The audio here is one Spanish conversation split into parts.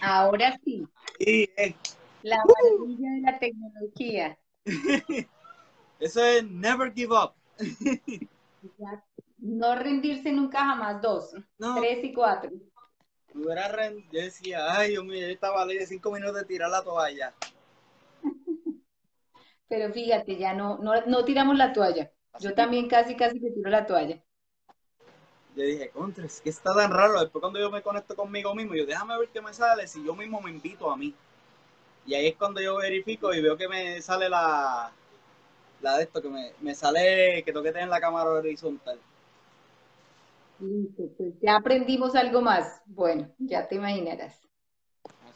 Ahora sí. Sí, eh. La maravilla de la tecnología. Eso es never give up. No rendirse nunca jamás. Dos, No. tres y cuatro. Yo decía, ay, Dios mío, yo estaba a ley de cinco minutos de tirar la toalla. Pero fíjate, ya no, no, no tiramos la toalla. Yo también casi, casi que tiro la toalla. Yo dije, contra, es que está tan raro. Después cuando yo me conecto conmigo mismo, yo déjame ver qué me sale si yo mismo me invito a mí. Y ahí es cuando yo verifico y veo que me sale la, la de esto, que me, me sale que tengo que tener la cámara horizontal. Listo, pues ya aprendimos algo más. Bueno, ya te imaginarás.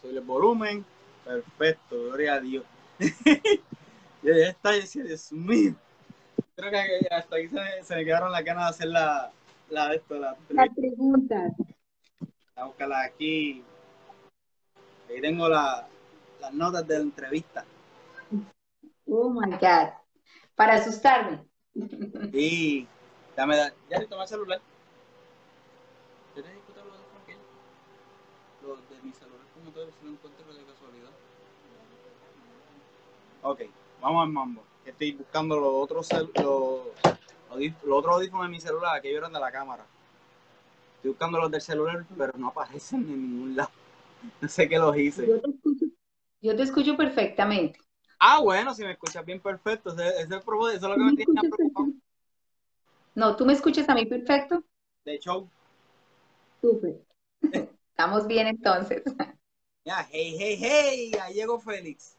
Subir el volumen. Perfecto, gloria a Dios. yo ya está, yo decía, Dios mío. Creo que hasta aquí se me, se me quedaron las ganas de hacer la, la de esto, la Las preguntas. a buscarla aquí. Ahí tengo la- las notas de la entrevista. Oh my God. Para asustarme. Y dame, da- ya le tomé el celular. ¿Yo te discuto lo de aquel? Lo de mi celular como todo, si no encuentro de casualidad. Ok, vamos al mambo. Estoy buscando los otros los, otros audífonos de mi celular, que eran de la cámara. Estoy buscando los del celular, pero no aparecen en ningún lado. No sé qué los hice. Yo te escucho, yo te escucho perfectamente. Ah, bueno, si me escuchas bien perfecto. Ese, ese es el propósito, eso es lo que ¿Tú me me tiene preocupado. perfecto? No, ¿tú me escuchas a mí perfecto? De show. Súper. Estamos bien entonces. Ya, hey, hey, hey, ya llegó Félix.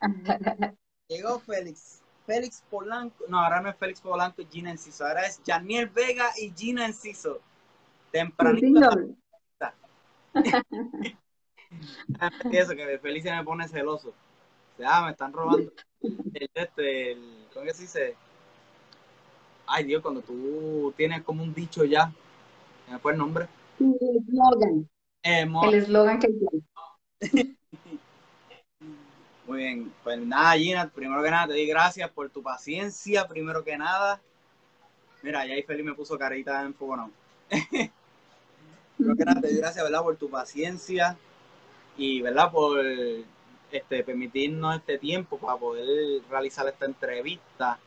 Llegó Félix. Félix Polanco. No, ahora no es Félix Polanco y Gina Enciso. Ahora es Janiel Vega y Gina Enciso. Tempranito. Eso, que Félix se me pone celoso. O sea, me están robando. El, este, el, ¿Cómo que se dice? Ay, Dios, cuando tú tienes como un dicho ya. ¿Se me fue el nombre? El eslogan. Eh, El eslogan que. Muy bien, pues nada, Gina, primero que nada te doy gracias por tu paciencia, primero que nada. Mira, ya ahí Felipe me puso carita en fuego, no. primero que nada te doy gracias, ¿verdad? Por tu paciencia y, ¿verdad? Por este, permitirnos este tiempo para poder realizar esta entrevista,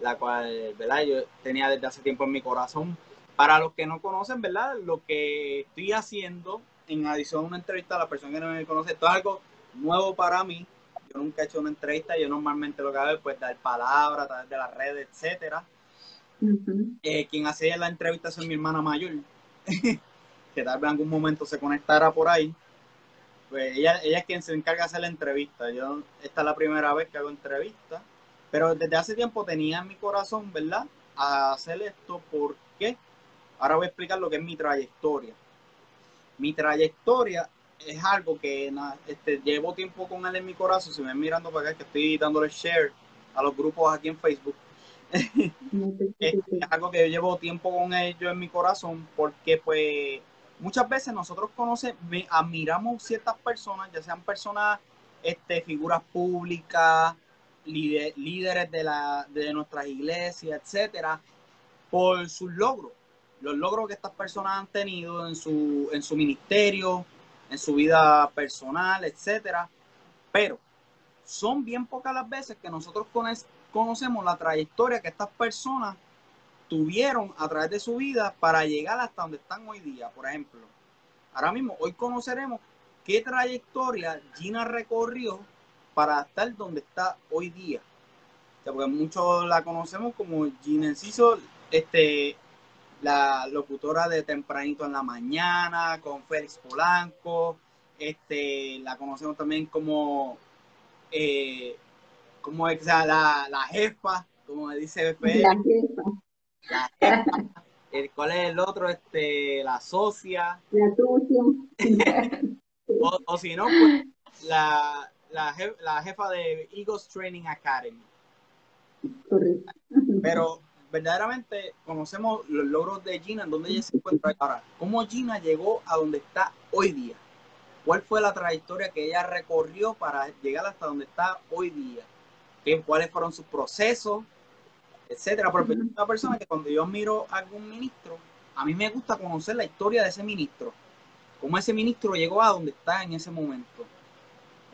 la cual, ¿verdad? Yo tenía desde hace tiempo en mi corazón. Para los que no conocen, ¿verdad? Lo que estoy haciendo, en adición a una entrevista a la persona que no me conoce, esto es algo nuevo para mí. Yo nunca he hecho una entrevista, yo normalmente lo que hago es pues, dar palabras a través de las redes, etcétera. Eh, quien hacía la entrevista es mi hermana mayor, que tal vez en algún momento se conectara por ahí. Pues ella, ella es quien se encarga de hacer la entrevista. Yo, esta es la primera vez que hago entrevista, pero desde hace tiempo tenía en mi corazón, ¿verdad? A hacer esto porque ahora voy a explicar lo que es mi trayectoria. Mi trayectoria es algo que na- este, llevo tiempo con él en mi corazón. Si me ven mirando para acá, que estoy dándole share a los grupos aquí en Facebook. Es algo que yo llevo tiempo con ellos en mi corazón porque pues muchas veces nosotros conocemos, admiramos ciertas personas, ya sean personas, este, figuras públicas, líder- líderes de, la, de nuestras iglesias, etcétera, por sus logros, los logros que estas personas han tenido en su, en su ministerio, en su vida personal, etcétera, pero son bien pocas las veces que nosotros cono- conocemos la trayectoria que estas personas tuvieron a través de su vida para llegar hasta donde están hoy día. Por ejemplo, ahora mismo, hoy conoceremos qué trayectoria Gina recorrió para estar donde está hoy día. O porque muchos la conocemos como Gina Enciso, este, la locutora de Tempranito en la Mañana, con Félix Polanco, este, la conocemos también como, eh, como ex- la, la jefa, como dice Félix, La jefa, la jefa, el, ¿cuál es el otro? Este, la socia, la tuya. o, o si no, pues, la, la, jef- la jefa de Eagles Training Academy. Correcto. Pero verdaderamente conocemos los logros de Gina, en donde ella se encuentra ahora. ¿Cómo Gina llegó a donde está hoy día? ¿Cuál fue la trayectoria que ella recorrió para llegar hasta donde está hoy día? ¿Qué, ¿Cuáles fueron sus procesos? etcétera. Pero es una persona que cuando yo miro a algún ministro, a mí me gusta conocer la historia de ese ministro, cómo ese ministro llegó a donde está en ese momento.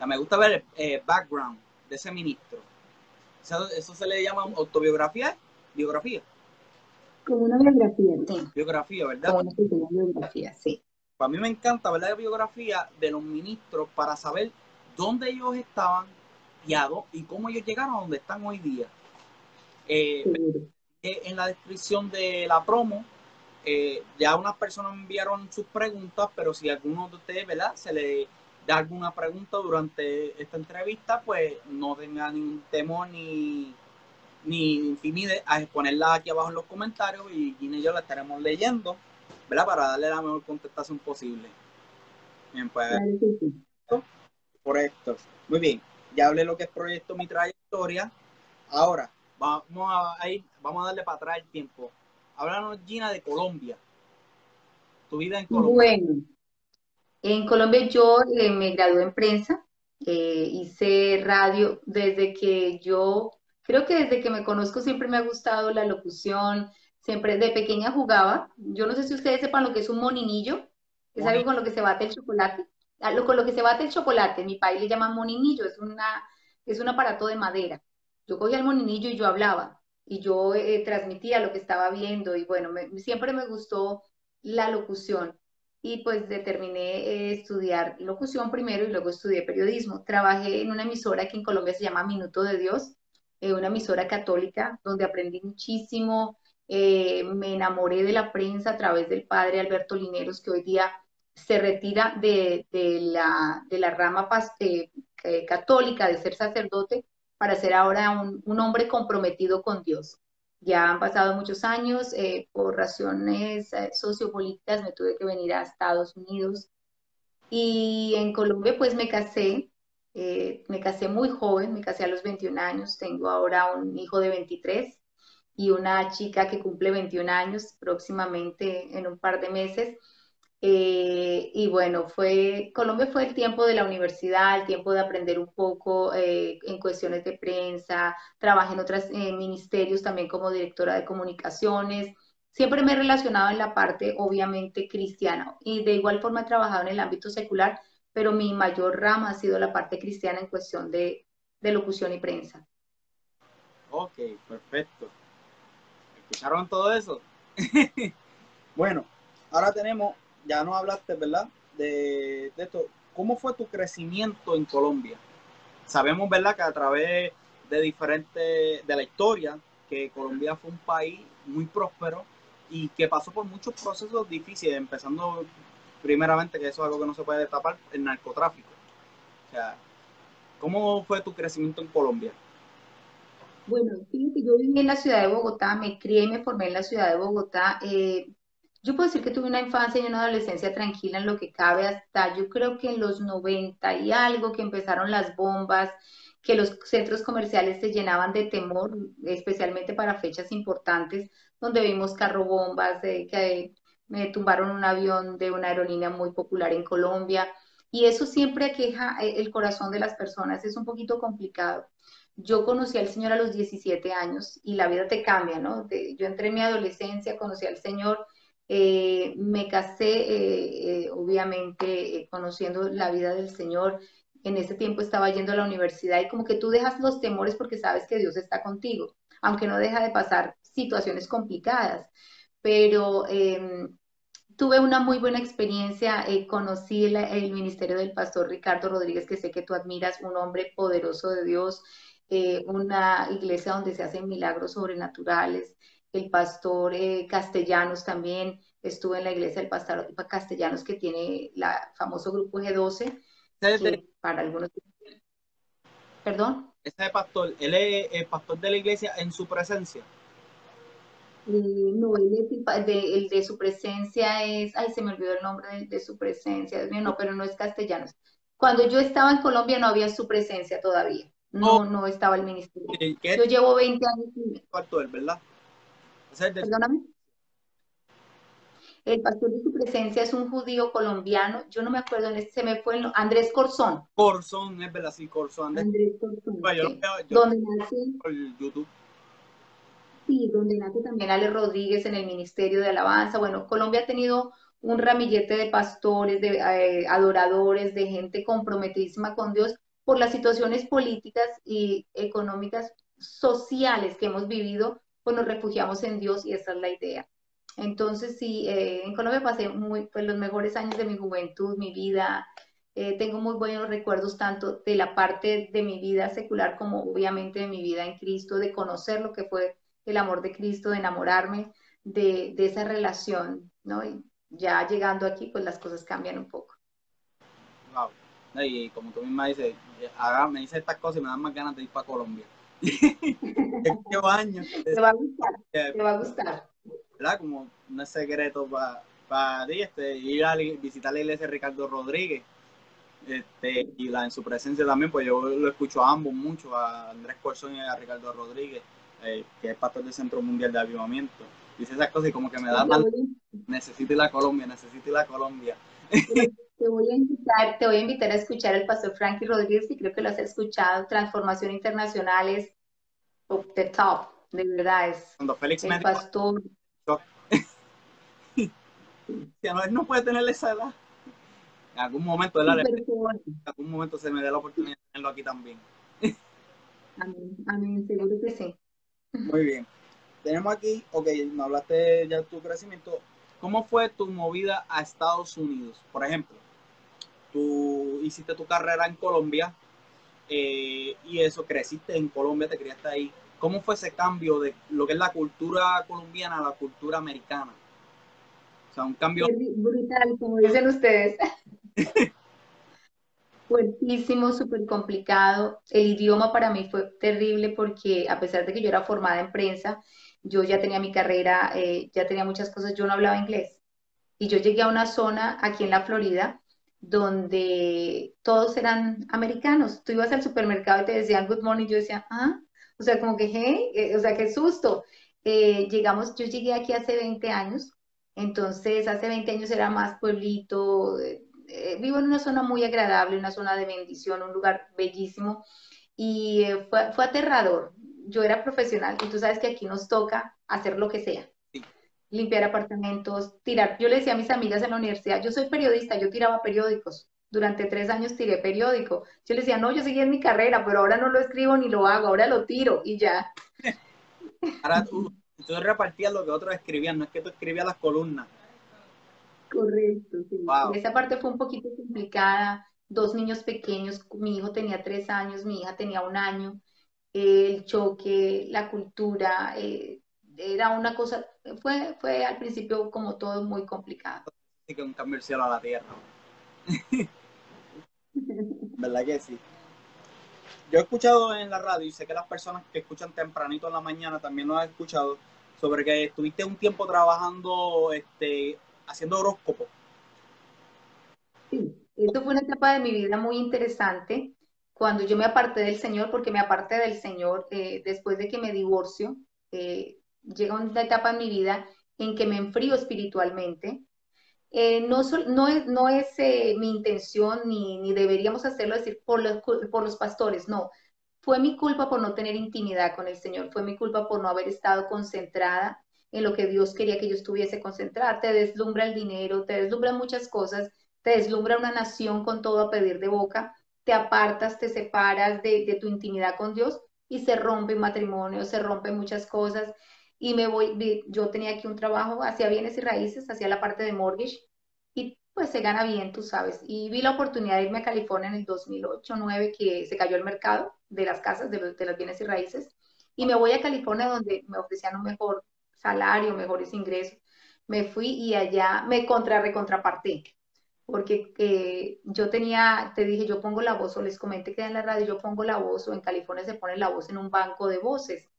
me gusta ver el background de ese ministro. Eso, se le llama autobiografía, biografía. Como una biografía, sí. Biografía, ¿verdad? Como una biografía, sí. A mí me encanta ver la biografía de los ministros para saber dónde ellos estaban y, y cómo ellos llegaron a donde están hoy día. Eh, eh, en la descripción de la promo, eh, ya unas personas enviaron sus preguntas, pero si alguno de ustedes, ¿verdad? Se le da alguna pregunta durante esta entrevista, pues no tenga ningún temor ni, ni intimide a exponerla aquí abajo en los comentarios y Gina y yo la estaremos leyendo, ¿verdad? Para darle la mejor contestación posible. Bien, pues. Por esto. Muy bien. Ya hablé lo que es proyecto Mi Trayectoria. Ahora, vamos a ir, vamos a darle para atrás el tiempo. Háblanos, Gina, de Colombia. Tu vida en Colombia. Bueno, en Colombia yo eh, me gradué en prensa, eh, hice radio desde que yo, creo que desde que me conozco siempre me ha gustado la locución, siempre de pequeña jugaba. Yo no sé si ustedes sepan lo que es un moninillo, es algo con lo que se bate el chocolate. Con lo que se bate el chocolate, mi país le llama moninillo, es, una, es un aparato de madera. Yo cogía el moninillo y yo hablaba y yo eh, transmitía lo que estaba viendo y bueno, siempre me gustó la locución y pues determiné eh, estudiar locución primero y luego estudié periodismo. Trabajé en una emisora que en Colombia se llama Minuto de Dios, eh, una emisora católica donde aprendí muchísimo, me enamoré de la prensa a través del padre Alberto Lineros que hoy día se retira de, la, de la rama católica de ser sacerdote para ser ahora un, hombre comprometido con Dios. Ya han pasado muchos años, eh, por razones eh, sociopolíticas me tuve que venir a Estados Unidos y en Colombia pues me casé, eh, me casé muy joven, me casé a los 21 años, tengo ahora un hijo de 23 y una chica que cumple 21 años próximamente en un par de meses. Eh, y bueno, fue, Colombia fue el tiempo de la universidad, el tiempo de aprender un poco eh, en cuestiones de prensa, trabajé en otros eh, ministerios también como directora de comunicaciones. Siempre me he relacionado en la parte, obviamente, cristiana y de igual forma he trabajado en el ámbito secular, pero mi mayor rama ha sido la parte cristiana en cuestión de, de locución y prensa. Ok, perfecto. ¿Escucharon todo eso? bueno, ahora tenemos ya no hablaste, ¿verdad? De, esto. ¿Cómo fue tu crecimiento en Colombia? Sabemos, ¿verdad? Que a través de diferentes, de la historia, que Colombia fue un país muy próspero y que pasó por muchos procesos difíciles, empezando primeramente, que eso es algo que no se puede tapar, el narcotráfico. O sea, ¿cómo fue tu crecimiento en Colombia? Bueno, yo viví en la ciudad de Bogotá, me crié y me formé en la ciudad de Bogotá. Eh, yo puedo decir que tuve una infancia y una adolescencia tranquila en lo que cabe hasta yo creo que en los 90 y algo que empezaron las bombas, que los centros comerciales se llenaban de temor, especialmente para fechas importantes, donde vimos carrobombas, de que me tumbaron un avión de una aerolínea muy popular en Colombia. Y eso siempre aqueja eh, el corazón de las personas, es un poquito complicado. Yo conocí al Señor a los 17 años y la vida te cambia, ¿no? yo entré en mi adolescencia, conocí al Señor eh, me casé, eh, obviamente, conociendo la vida del Señor. En ese tiempo estaba yendo a la universidad y como que tú dejas los temores porque sabes que Dios está contigo, aunque no deja de pasar situaciones complicadas. Pero em, tuve una muy buena experiencia, conocí el, ministerio del pastor Ricardo Rodríguez, que sé que tú admiras, un hombre poderoso de Dios, una iglesia donde se hacen milagros sobrenaturales el pastor eh, Castellanos también, estuvo en la iglesia del pastor Castellanos que tiene el famoso grupo G12, para algunos... ¿Perdón? Ese pastor, él es el pastor de la iglesia en su presencia. No, el de, el de, su presencia es, ay, se me olvidó el nombre de, su presencia, no, pero no es Castellanos. Cuando yo estaba en Colombia no había su presencia todavía, no, oh. no estaba el ministerio. Yo llevo 20 años. Perdóname. El pastor de su presencia es un judío colombiano, yo no me acuerdo, en este, se me fue el Andrés Corzón. Corzón, es verdad, sí, Corzón. Andrés, Corzón. ¿Dónde nace? Por YouTube. Sí, donde nace también Ale Rodríguez en el Ministerio de Alabanza. Bueno, Colombia ha tenido un ramillete de pastores, de eh, adoradores, de gente comprometidísima con Dios por las situaciones políticas y económicas, sociales que hemos vivido, pues nos refugiamos en Dios y esa es la idea. Entonces, sí, eh, en Colombia pasé muy, pues, los mejores años de mi juventud, mi vida. Eh, tengo muy buenos recuerdos tanto de la parte de mi vida secular como obviamente de mi vida en Cristo, de conocer lo que fue el amor de Cristo, de enamorarme de, de esa relación, ¿no? Y ya llegando aquí, pues las cosas cambian un poco. Wow. Y como tú misma dices, ahora me dice estas cosas y me dan más ganas de ir para Colombia. Llevo años. Te va a gustar, te va a gustar. ¿Verdad? Como no es secreto para para ti, este, ir a visitar la iglesia de Ricardo Rodríguez. Este, y la, en su presencia también, pues yo lo escucho a ambos mucho, a Andrés Corzón y a Ricardo Rodríguez, eh, que es pastor del Centro Mundial de Avivamiento. Dice esas cosas y como que me da mal. Necesito ir a Colombia, necesito ir a Colombia. Te voy a invitar, te voy a invitar a escuchar al pastor Frankie Rodríguez, y creo que lo has escuchado, Transformación Internacional es of the top, de verdad es Cuando Félix el pastor. no, no puede tener esa edad. En algún momento, en algún momento se me dé la oportunidad de tenerlo aquí también. A mí, seguro que sí. Muy bien. Tenemos aquí, ok, me hablaste ya de tu crecimiento. ¿Cómo fue tu movida a Estados Unidos? Por ejemplo, tú hiciste tu carrera en Colombia eh, y eso, creciste en Colombia, te criaste ahí. ¿Cómo fue ese cambio de lo que es la cultura colombiana a la cultura americana? O sea, un cambio... Brutal, como dicen ustedes. Fuertísimo, súper complicado. El idioma para mí fue terrible porque a pesar de que yo era formada en prensa, yo ya tenía mi carrera, eh, ya tenía muchas cosas, yo no hablaba inglés. Y yo llegué a una zona aquí en la Florida donde todos eran americanos. Tú ibas al supermercado y te decían good morning, yo decía, ah, o sea, como que, hey, eh, o sea, qué susto. Eh, llegamos, yo llegué aquí hace 20 años, entonces hace 20 años era más pueblito, vivo en una zona muy agradable, una zona de bendición, un lugar bellísimo, y fue, fue aterrador yo era profesional y tú sabes que aquí nos toca hacer lo que sea. Limpiar apartamentos, tirar. Yo le decía a mis amigas en la universidad, yo soy periodista, yo tiraba periódicos. Durante tres años tiré periódico. Yo le decía, no, yo seguí en mi carrera, pero ahora no lo escribo ni lo hago, ahora lo tiro y ya. Ahora tú, tú repartías lo que otros escribían, no es que tú escribías las columnas. Correcto, sí. Esa parte fue un poquito complicada. Dos niños pequeños, mi hijo tenía tres años, mi hija tenía un año el choque, la cultura, eh, era una cosa, fue, fue al principio como todo muy complicado. Sí, que un cambio del cielo a la tierra. ¿Verdad que sí? Yo he escuchado en la radio y sé que las personas que escuchan tempranito en la mañana también lo han escuchado sobre que estuviste un tiempo trabajando, este, haciendo horóscopo. Sí, esto fue una etapa de mi vida muy interesante cuando yo me aparté del Señor, porque me aparté del Señor eh, después de que me divorcio, eh, llega una etapa en mi vida en que me enfrío espiritualmente. Eh, no, es, es mi intención ni, deberíamos hacerlo decir por los pastores, no. Fue mi culpa por no tener intimidad con el Señor, fue mi culpa por no haber estado concentrada en lo que Dios quería que yo estuviese concentrada. Te deslumbra el dinero, te deslumbra muchas cosas, te deslumbra una nación con todo a pedir de boca, te apartas, te separas de, tu intimidad con Dios y se rompe matrimonio, se rompen muchas cosas. Y me voy, yo tenía aquí un trabajo, hacía bienes y raíces, hacía la parte de mortgage y pues se gana bien, tú sabes. Y vi la oportunidad de irme a California en el 2008-2009 que se cayó el mercado de las casas, de de los bienes y raíces. Y me voy a California donde me ofrecían un mejor salario, mejores ingresos. Me fui y allá me contra recontraparté porque eh, yo tenía, te dije, yo pongo la voz, o les comenté que en la radio yo pongo la voz, o en California se pone la voz en un banco de voces,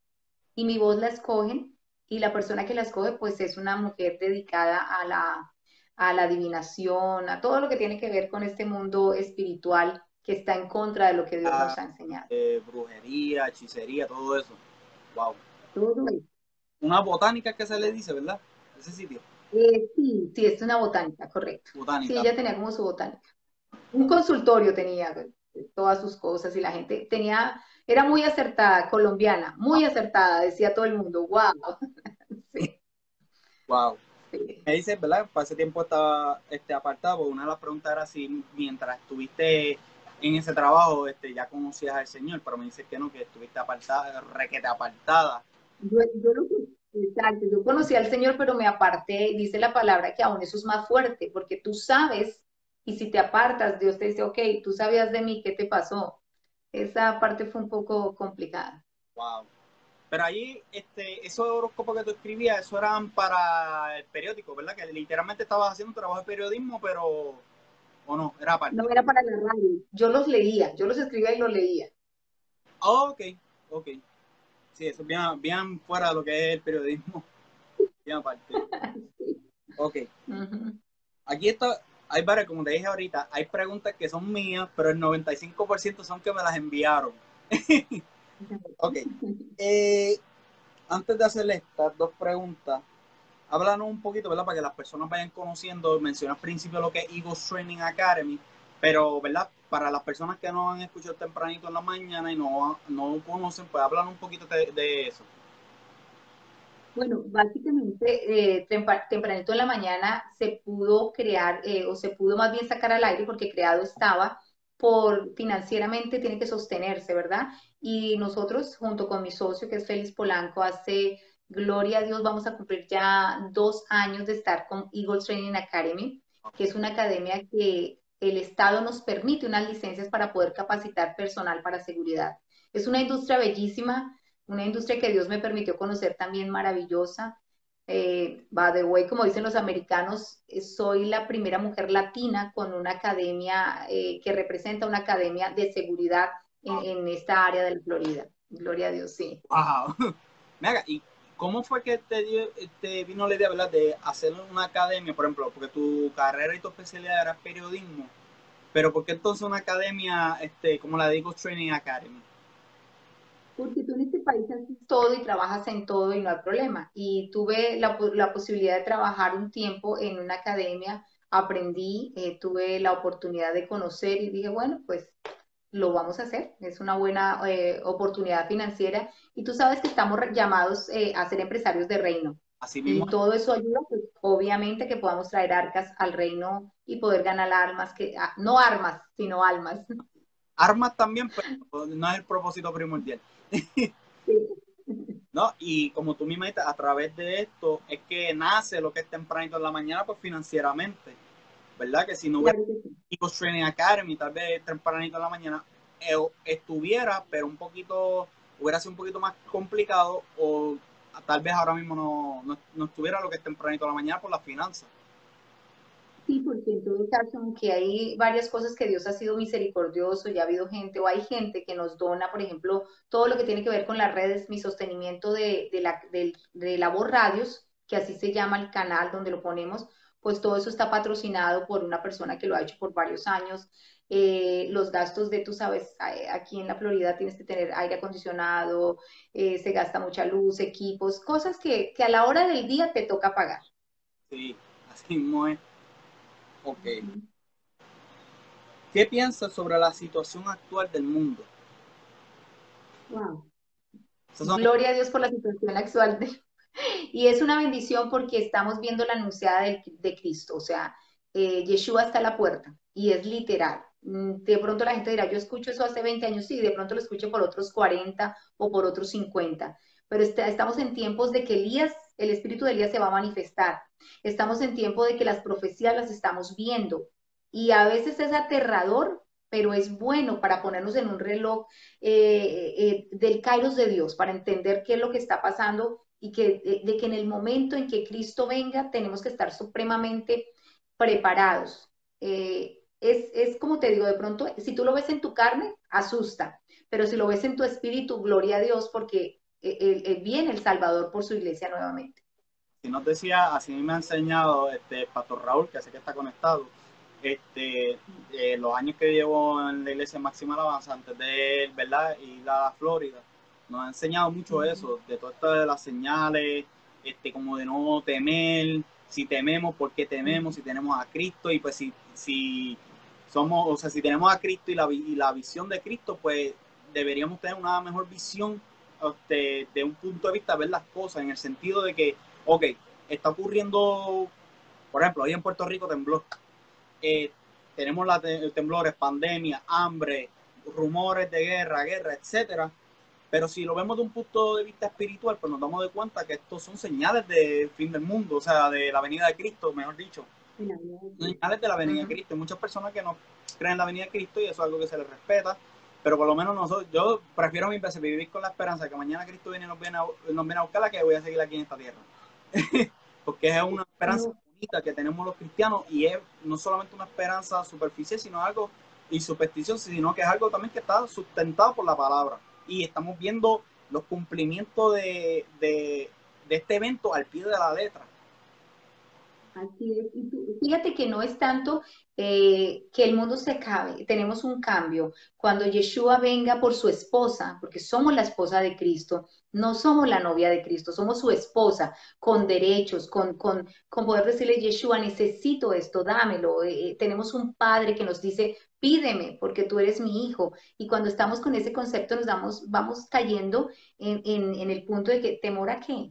y mi voz la escogen, y la persona que la escoge, pues es una mujer dedicada a la, a la adivinación, a todo lo que tiene que ver con este mundo espiritual que está en contra de lo que Dios nos ha ah, enseñado. Eh, brujería, hechicería, todo eso. Wow. Todo eso. Una botánica que se le dice, ¿verdad? Ese sitio. Eh, sí, sí, es una botánica, correcto. Sí, ella tenía como su botánica. Un consultorio tenía, todas sus cosas y la gente tenía, era muy acertada, colombiana, muy acertada, decía todo el mundo, wow. sí. Wow. Me dice, ¿verdad? Para ese tiempo estaba este, apartado, una de las preguntas era si mientras estuviste en ese trabajo este, ya conocías al Señor, pero me dice que no, que estuviste apartada, requete apartada. Yo, yo lo exacto, yo conocí al Señor, pero me aparté, dice la palabra que aún eso es más fuerte, porque tú sabes, y si te apartas, Dios te dice, ok, tú sabías de mí, ¿qué te pasó? Esa parte fue un poco complicada. Wow. Pero ahí, este, esos horóscopos que tú escribías, eso eran para el periódico, ¿verdad? Que literalmente estabas haciendo un trabajo de periodismo, pero, ¿o no? Era para... No, era para la radio. Yo los leía, yo los escribía y los leía. Oh, ok, ok. Sí, eso es bien, fuera de lo que es el periodismo. Bien aparte. Ok. Aquí está, hay varias, como te dije ahorita, hay preguntas que son mías, pero el 95% son que me las enviaron. Ok. Eh, antes de hacerle estas dos preguntas, háblanos un poquito, ¿verdad? Para que las personas vayan conociendo. Mencioné al principio lo que es Eagles Training Academy, pero, ¿verdad? Para las personas que no han escuchado tempranito en la mañana y no, no conocen, pues hablan un poquito de, eso. Bueno, básicamente eh, tempranito en la mañana se pudo crear, eh, o se pudo más bien sacar al aire porque creado estaba por financieramente tiene que sostenerse, ¿verdad? Y nosotros, junto con mi socio, que es Félix Polanco, hace, gloria a Dios, vamos a cumplir ya dos años de estar con Eagle Training Academy, que es una academia que el Estado nos permite unas licencias para poder capacitar personal para seguridad. Es una industria bellísima, una industria que Dios me permitió conocer también maravillosa. Eh, by the way, como dicen los americanos, eh, soy la primera mujer latina con una academia eh, que representa una academia de seguridad en, esta área de Florida. Gloria a Dios, sí. Wow. ¿y cómo fue que te, vino la idea ¿verdad? de hacer una academia, por ejemplo, porque tu carrera y tu especialidad era periodismo, pero ¿por qué entonces una academia este, como la Eagles Training Academy? porque tú en este país haces todo y trabajas en todo y no hay problema. Y tuve la, la posibilidad de trabajar un tiempo en una academia, aprendí, eh, tuve la oportunidad de conocer y dije, bueno, pues lo vamos a hacer. Es una buena eh, oportunidad financiera y tú sabes que estamos llamados eh, a ser empresarios de reino. Así mismo. Y todo eso ayuda, pues, obviamente, que podamos traer arcas al reino y poder ganar armas, que, ah, no armas, sino almas. Armas también, pero no es el propósito primordial. ¿No? Y como tú misma dices, a través de esto es que nace lo que es tempranito en la mañana, pues financieramente, ¿verdad? Que si no hubiera Eagles Training Academy, tal vez tempranito en la mañana, eh, estuviera, pero un poquito, hubiera sido un poquito más complicado o tal vez ahora mismo no, no, no estuviera lo que es tempranito en la mañana por las finanzas. Sí, porque en todo caso, aunque hay varias cosas que Dios ha sido misericordioso y ha habido gente o hay gente que nos dona, por ejemplo, todo lo que tiene que ver con las redes, mi sostenimiento de, la, de, de Labor Radios, que así se llama el canal donde lo ponemos, pues todo eso está patrocinado por una persona que lo ha hecho por varios años. Eh, los gastos de, tú sabes, aquí en la Florida tienes que tener aire acondicionado, eh, se gasta mucha luz, equipos, cosas que, que, a la hora del día te toca pagar. Sí, así muy Ok. ¿Qué piensas sobre la situación actual del mundo? Wow. Gloria a Dios por la situación actual. Y es una bendición porque estamos viendo la anunciada de, Cristo. O sea, eh, Yeshua está a la puerta y es literal. Mm, de pronto la gente dirá, yo escucho eso hace 20 años, sí, de pronto lo escucho por otros 40 o por otros 50. Pero estamos en tiempos de que Elías, el espíritu de Elías se va a manifestar. Estamos en tiempo de que las profecías las estamos viendo y a veces es aterrador, pero es bueno para ponernos en un reloj eh, eh, del kairos de Dios, para entender qué es lo que está pasando y que, de, que en el momento en que Cristo venga tenemos que estar supremamente preparados. Eh, es, es, como te digo, de pronto, si tú lo ves en tu carne, asusta, pero si lo ves en tu espíritu, gloria a Dios, porque viene el Salvador por su iglesia nuevamente si nos decía, así me ha enseñado este Pastor Raúl, que sé que está conectado, este, eh, los años que llevo en la iglesia Máxima Alabanza, antes de ¿verdad? ir a Florida, nos ha enseñado mucho eso, de todas estas las señales, este, como de no temer, si tememos, ¿por qué tememos? Si tenemos a Cristo, y pues si, si, somos, o sea, si tenemos a Cristo y la, y la visión de Cristo, pues deberíamos tener una mejor visión este, de un punto de vista, ver las cosas en el sentido de que, ok, está ocurriendo, por ejemplo, hoy en Puerto Rico tembló. Eh, tenemos la temblores, pandemia, hambre, rumores de guerra, guerra, etcétera. Pero si lo vemos de un punto de vista espiritual, pues nos damos de cuenta que estos son señales del fin del mundo, o sea, de la venida de Cristo, mejor dicho. Señales de la venida de Cristo. Hay muchas personas que no creen en la venida de Cristo y eso es algo que se les respeta. Pero por lo menos nosotros, yo prefiero mil veces vivir con la esperanza de que mañana Cristo viene y nos viene a, nos viene a buscar la que voy a seguir aquí en esta tierra. Porque es una esperanza bonita que tenemos los cristianos y es no solamente una esperanza superficial, sino algo y superstición, sino que es algo también que está sustentado por la palabra. Y estamos viendo los cumplimientos de, de, de este evento al pie de la letra. Así es. fíjate que no es tanto eh, que el mundo se acabe, tenemos un cambio. Cuando Yeshua venga por su esposa, porque somos la esposa de Cristo, no somos la novia de Cristo, somos su esposa, con derechos, con, con, con poder decirle, Yeshua, necesito esto, dámelo. Eh, eh, tenemos un padre que nos dice, pídeme, porque tú eres mi hijo. Y cuando estamos con ese concepto, nos damos, vamos cayendo en, en, en el punto de que, ¿temor a qué?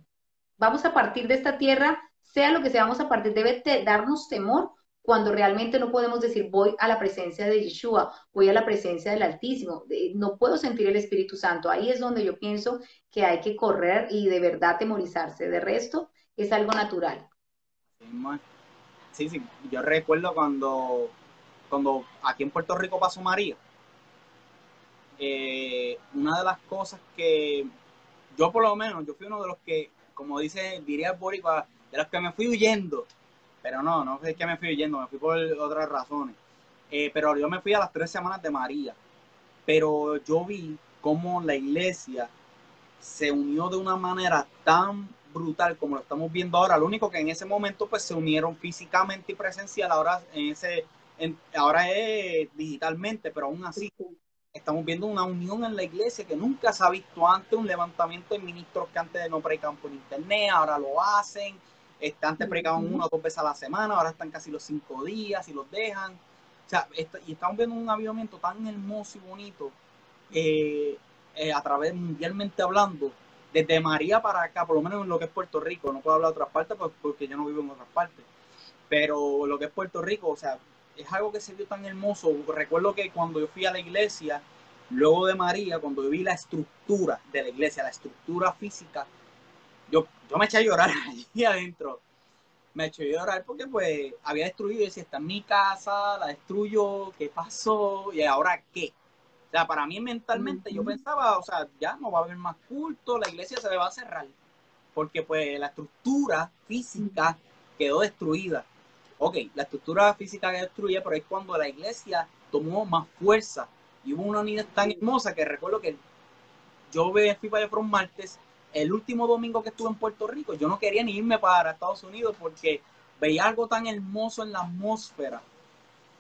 Vamos a partir de esta tierra sea lo que seamos a partir, debe darnos temor cuando realmente no podemos decir voy a la presencia de Yeshua, voy a la presencia del Altísimo, no puedo sentir el Espíritu Santo. Ahí es donde yo pienso que hay que correr y de verdad temorizarse. De resto, es algo natural. Sí, sí, yo recuerdo cuando, cuando aquí en Puerto Rico pasó María. Eh, una de las cosas que yo por lo menos, yo fui uno de los que, como dice, diría Boricua, de los que me fui huyendo. Pero no, no es que me fui huyendo, me fui por otras razones. Eh, pero yo me fui a las tres semanas de María. Pero yo vi cómo la iglesia se unió de una manera tan brutal como lo estamos viendo ahora. Lo único que en ese momento pues se unieron físicamente y presencial, ahora en ese ahora es digitalmente, pero aún así estamos viendo una unión en la iglesia que nunca se ha visto antes, un levantamiento de ministros que antes no predicaban por internet, ahora lo hacen, este, antes predicaban una o dos veces a la semana, ahora están casi los cinco días y los dejan. O sea, y estamos viendo un avivamiento tan hermoso y bonito eh, eh, a través, mundialmente hablando, desde María para acá, por lo menos en lo que es Puerto Rico, no puedo hablar de otras partes pues, porque yo no vivo en otras partes, pero lo que es Puerto Rico, o sea, es algo que se vio tan hermoso. Recuerdo que cuando yo fui a la iglesia, luego de María, cuando vi la estructura de la iglesia, la estructura física, yo, yo me eché a llorar allí adentro. Me eché a llorar porque pues había destruido y decía, está en mi casa, la destruyo, ¿qué pasó? ¿Y ahora qué? O sea, para mí mentalmente yo pensaba, o sea, ya no va a haber más culto, la iglesia se va a cerrar. Porque pues la estructura física quedó destruida. Ok, la estructura física quedó destruida, pero es cuando la iglesia tomó más fuerza. Y hubo una unidad tan hermosa que recuerdo que yo fui para allá un martes el último domingo que estuve en Puerto Rico, yo no quería ni irme para Estados Unidos porque veía algo tan hermoso en la atmósfera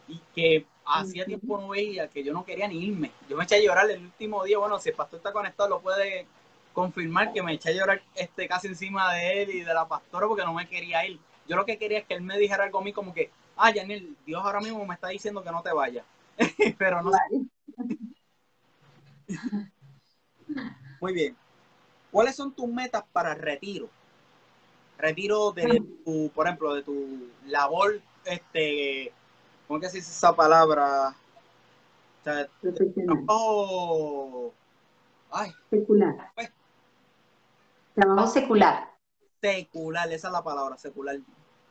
y que hacía tiempo no veía que yo no quería ni irme. Yo me eché a llorar el último día. Bueno, si el pastor está conectado, lo puede confirmar que me eché a llorar este, casi encima de él y de la pastora porque no me quería ir. Yo lo que quería es que él me dijera algo a mí como que, ah, Janel, Dios ahora mismo me está diciendo que no te vayas. Pero no. Muy bien. ¿Cuáles son tus metas para el retiro? Retiro de tu, por ejemplo, de tu labor, este, ¿cómo que se dice esa palabra? O sea, trabajo, ay, secular. Pues, trabajo secular. Secular, esa es la palabra, secular.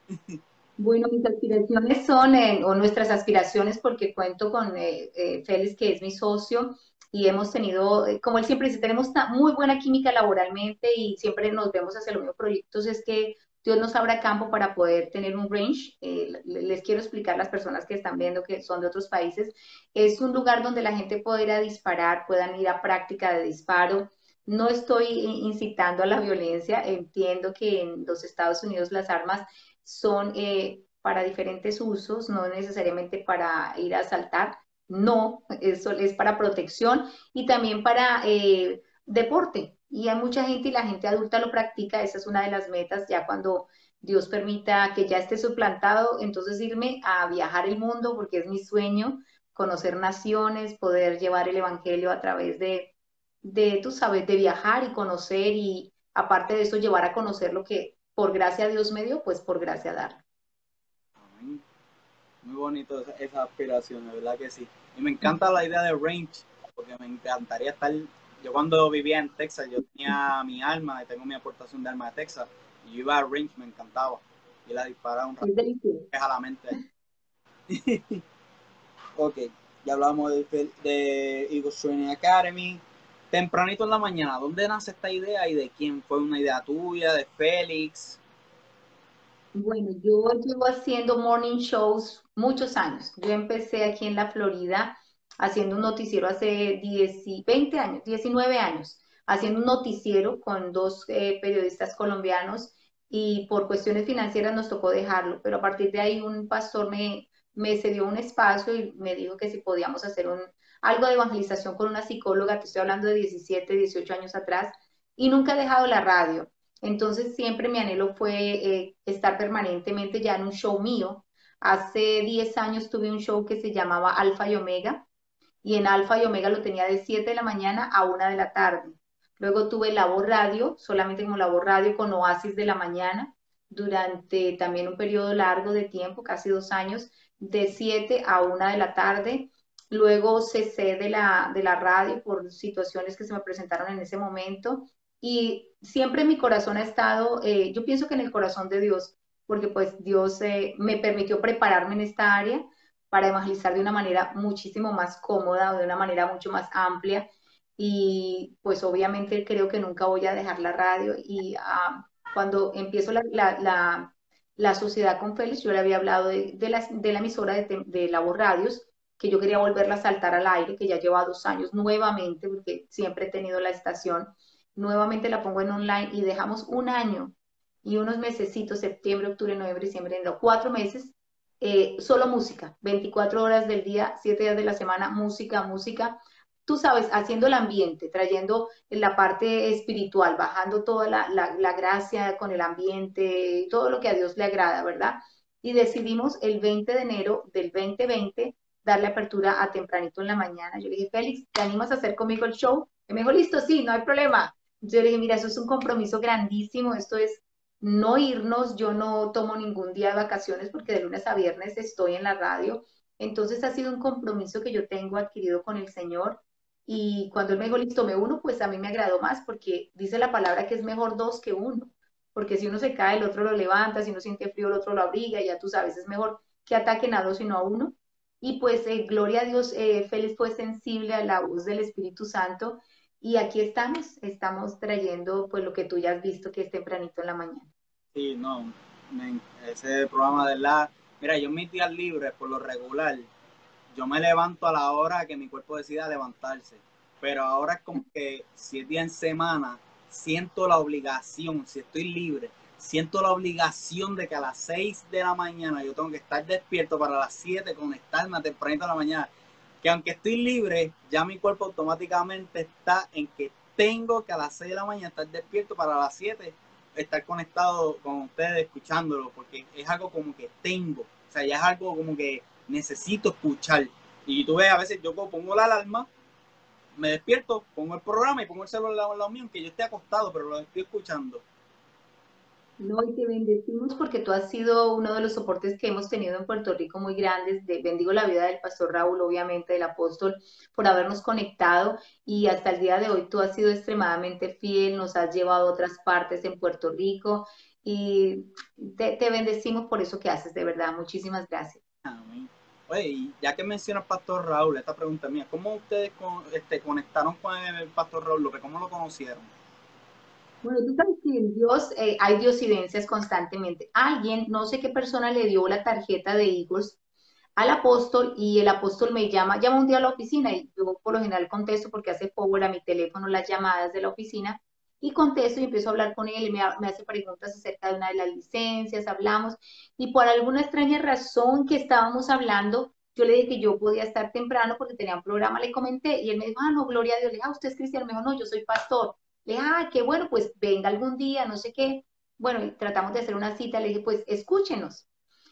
Bueno, mis aspiraciones son, eh, o nuestras aspiraciones, porque cuento con eh, eh, Félix, que es mi socio, y hemos tenido, eh, como él siempre dice, tenemos muy buena química laboralmente y siempre nos vemos hacia los mismos proyectos, es que Dios nos abra campo para poder tener un range. Eh, les quiero explicar a las personas que están viendo que son de otros países. Es un lugar donde la gente puede ir a disparar, puedan ir a práctica de disparo. No estoy incitando a la violencia. Entiendo que en los Estados Unidos las armas son eh, para diferentes usos, no necesariamente para ir a asaltar. No, eso es para protección y también para eh, deporte. y hay mucha gente y la gente adulta lo practica, esa es una de las metas, ya cuando Dios permita que ya esté suplantado, entonces irme a viajar el mundo porque es mi sueño, conocer naciones, poder llevar el Evangelio a través de, de, tú sabes, de viajar y conocer y aparte de eso llevar a conocer lo que por gracia Dios me dio, pues por gracia dar. Muy bonito esa, aspiración, de verdad que sí. Y me encanta la idea de range, porque me encantaría estar, yo cuando vivía en Texas, yo tenía mi arma, y tengo mi aportación de arma de Texas, y yo iba a range, me encantaba. Y la disparaba un rato. Es a la mente. ok, ya hablamos de, de Eagles Training Academy. Tempranito en la mañana, ¿dónde nace esta idea y de quién? ¿Fue una idea tuya, de Félix? Bueno, yo llevo haciendo morning shows muchos años. Yo empecé aquí en la Florida haciendo un noticiero hace 10, 20 años, 19 años, haciendo un noticiero con dos eh, periodistas colombianos y por cuestiones financieras nos tocó dejarlo, pero a partir de ahí un pastor me, me cedió un espacio y me dijo que si podíamos hacer un, algo de evangelización con una psicóloga, te estoy hablando de 17, 18 años atrás, y nunca he dejado la radio. Entonces siempre mi anhelo fue eh, estar permanentemente ya en un show mío. Hace 10 años tuve un show que se llamaba Alfa y Omega y en Alfa y Omega lo tenía de 7 de la mañana a 1 de la tarde. Luego tuve la radio, solamente como la voz radio con Oasis de la mañana durante también un periodo largo de tiempo, casi dos años, de 7 a 1 de la tarde. Luego cesé de la, de la radio por situaciones que se me presentaron en ese momento y siempre mi corazón ha estado, eh, yo pienso que en el corazón de Dios, porque pues Dios eh, me permitió prepararme en esta área para evangelizar de una manera muchísimo más cómoda o de una manera mucho más amplia. Y pues obviamente creo que nunca voy a dejar la radio. Y ah, cuando empiezo la, la, la, sociedad con Félix, yo le había hablado de, de, la, de la, emisora de, de La Voz Radios, que yo quería volverla a saltar al aire, que ya lleva dos años nuevamente, porque siempre he tenido la estación nuevamente la pongo en online y dejamos un año y unos mesecitos, septiembre, octubre, noviembre, diciembre, enero, cuatro meses, eh, solo música, 24 horas del día, 7 días de la semana, música, música. Tú sabes, haciendo el ambiente, trayendo la parte espiritual, bajando toda la, la gracia con el ambiente, todo lo que a Dios le agrada, ¿verdad? Y decidimos el 20 de enero del 2020 darle apertura a tempranito en la mañana. Yo le dije, Félix, ¿te animas a hacer conmigo el show? Y me dijo, listo, sí, no hay problema. Yo le dije, mira, eso es un compromiso grandísimo, esto es no irnos, yo no tomo ningún día de vacaciones porque de lunes a viernes estoy en la radio, entonces ha sido un compromiso que yo tengo adquirido con el Señor y cuando él me dijo, listo, me uno, pues a mí me agradó más porque dice la palabra que es mejor dos que uno, porque si uno se cae, el otro lo levanta, si uno siente frío, el otro lo abriga, ya tú sabes, es mejor que ataquen a dos y no a uno. Y pues, eh, gloria a Dios, eh, Félix fue sensible a la voz del Espíritu Santo y aquí estamos, estamos trayendo pues lo que tú ya has visto que es tempranito en la mañana. Sí, no, ese programa de la... Mira, yo en mis días libres, por lo regular, yo me levanto a la hora que mi cuerpo decida levantarse. Pero ahora es como que si es día en semana, siento la obligación, si estoy libre, siento la obligación de que a las 6 de la mañana yo tengo que estar despierto para las 7, conectarme a tempranito de la mañana que aunque estoy libre, ya mi cuerpo automáticamente está en que tengo que a las 6 de la mañana estar despierto para las 7 estar conectado con ustedes, escuchándolo, porque es algo como que tengo, o sea, ya es algo como que necesito escuchar. Y tú ves, a veces yo pongo la alarma, me despierto, pongo el programa y pongo el celular al lado mío, aunque yo esté acostado, pero lo estoy escuchando. No, y te bendecimos porque tú has sido uno de los soportes que hemos tenido en Puerto Rico muy grandes. De, bendigo la vida del pastor Raúl, obviamente, del apóstol, por habernos conectado y hasta el día de hoy tú has sido extremadamente fiel, nos has llevado a otras partes en Puerto Rico y te, bendecimos por eso que haces, de verdad. Muchísimas gracias. Oye, ya que mencionas Pastor Raúl, esta pregunta mía, ¿cómo ustedes este, conectaron con el Pastor Raúl ¿Cómo lo conocieron? Bueno, tú sabes que en Dios eh, hay diosidencias constantemente. Alguien, no sé qué persona le dio la tarjeta de Eagles al apóstol y el apóstol me llama, llama un día a la oficina y yo por lo general contesto porque hace power a mi teléfono las llamadas de la oficina y contesto y empiezo a hablar con él y me, me, hace preguntas acerca de una de las licencias, hablamos y por alguna extraña razón que estábamos hablando, yo le dije que yo podía estar temprano porque tenía un programa, le comenté y él me dijo, ah, no, gloria a Dios, le dije, ah, usted es cristiano, me dijo, no, yo soy pastor Le dije, ah, qué bueno, pues venga algún día, no sé qué. Bueno, tratamos de hacer una cita, le dije, pues escúchenos.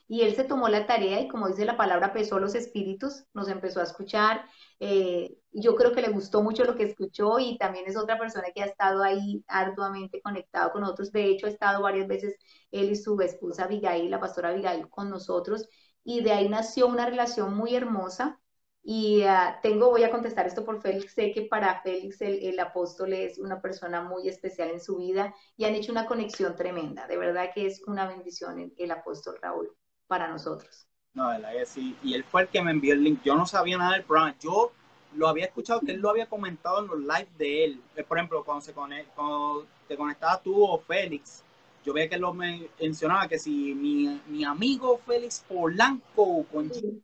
Y él se tomó la tarea y como dice la palabra, pesó los espíritus, nos empezó a escuchar. Eh, yo creo que le gustó mucho lo que escuchó y también es otra persona que ha estado ahí arduamente conectado con nosotros. De hecho, ha estado varias veces él y su esposa Abigail, la pastora Abigail, con nosotros. Y de ahí nació una relación muy hermosa. Y uh, tengo, voy a contestar esto por Félix, sé que para Félix el, el, apóstol es una persona muy especial en su vida y han hecho una conexión tremenda. De verdad que es una bendición el, el apóstol Raúl para nosotros. No, verdad que sí. Y él fue el que me envió el link. Yo no sabía nada del programa. Yo lo había escuchado que él lo había comentado en los lives de él. Eh, por ejemplo, cuando, se conect, cuando te conectabas tú o Félix, yo veía que él lo mencionaba que si mi, mi amigo Félix Polanco con sí.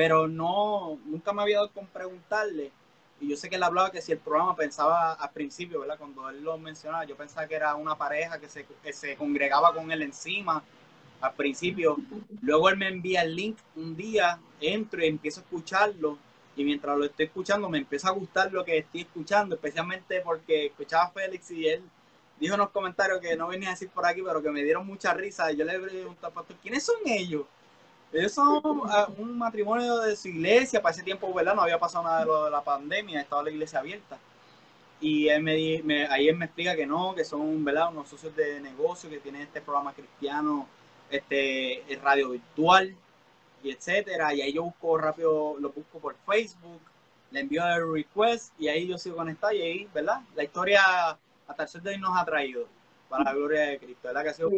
Pero no, nunca me había dado con preguntarle. Y yo sé que él hablaba que si el programa pensaba al principio, ¿verdad? Cuando él lo mencionaba, yo pensaba que era una pareja que se, que se congregaba con él encima al principio. Luego él me envía el link un día, entro y empiezo a escucharlo. Y mientras lo estoy escuchando, me empieza a gustar lo que estoy escuchando, especialmente porque escuchaba a Félix y él dijo unos comentarios que no venía a decir por aquí, pero que me dieron mucha risa. Y yo le pregunté ¿quiénes son ellos? Son ah, un matrimonio de su iglesia. Para ese tiempo, ¿verdad? No había pasado nada de lo de la pandemia, estaba la iglesia abierta. Y él me, me, ahí él me explica que no, que son, ¿verdad? Unos socios de negocio que tienen este programa cristiano este, radio virtual y etcétera. Y ahí yo busco rápido, lo busco por Facebook, le envío el request y ahí yo sigo conectado y ahí, ¿verdad? La historia hasta el sol de hoy nos ha traído para la gloria de Cristo, ¿verdad? Que ha sido...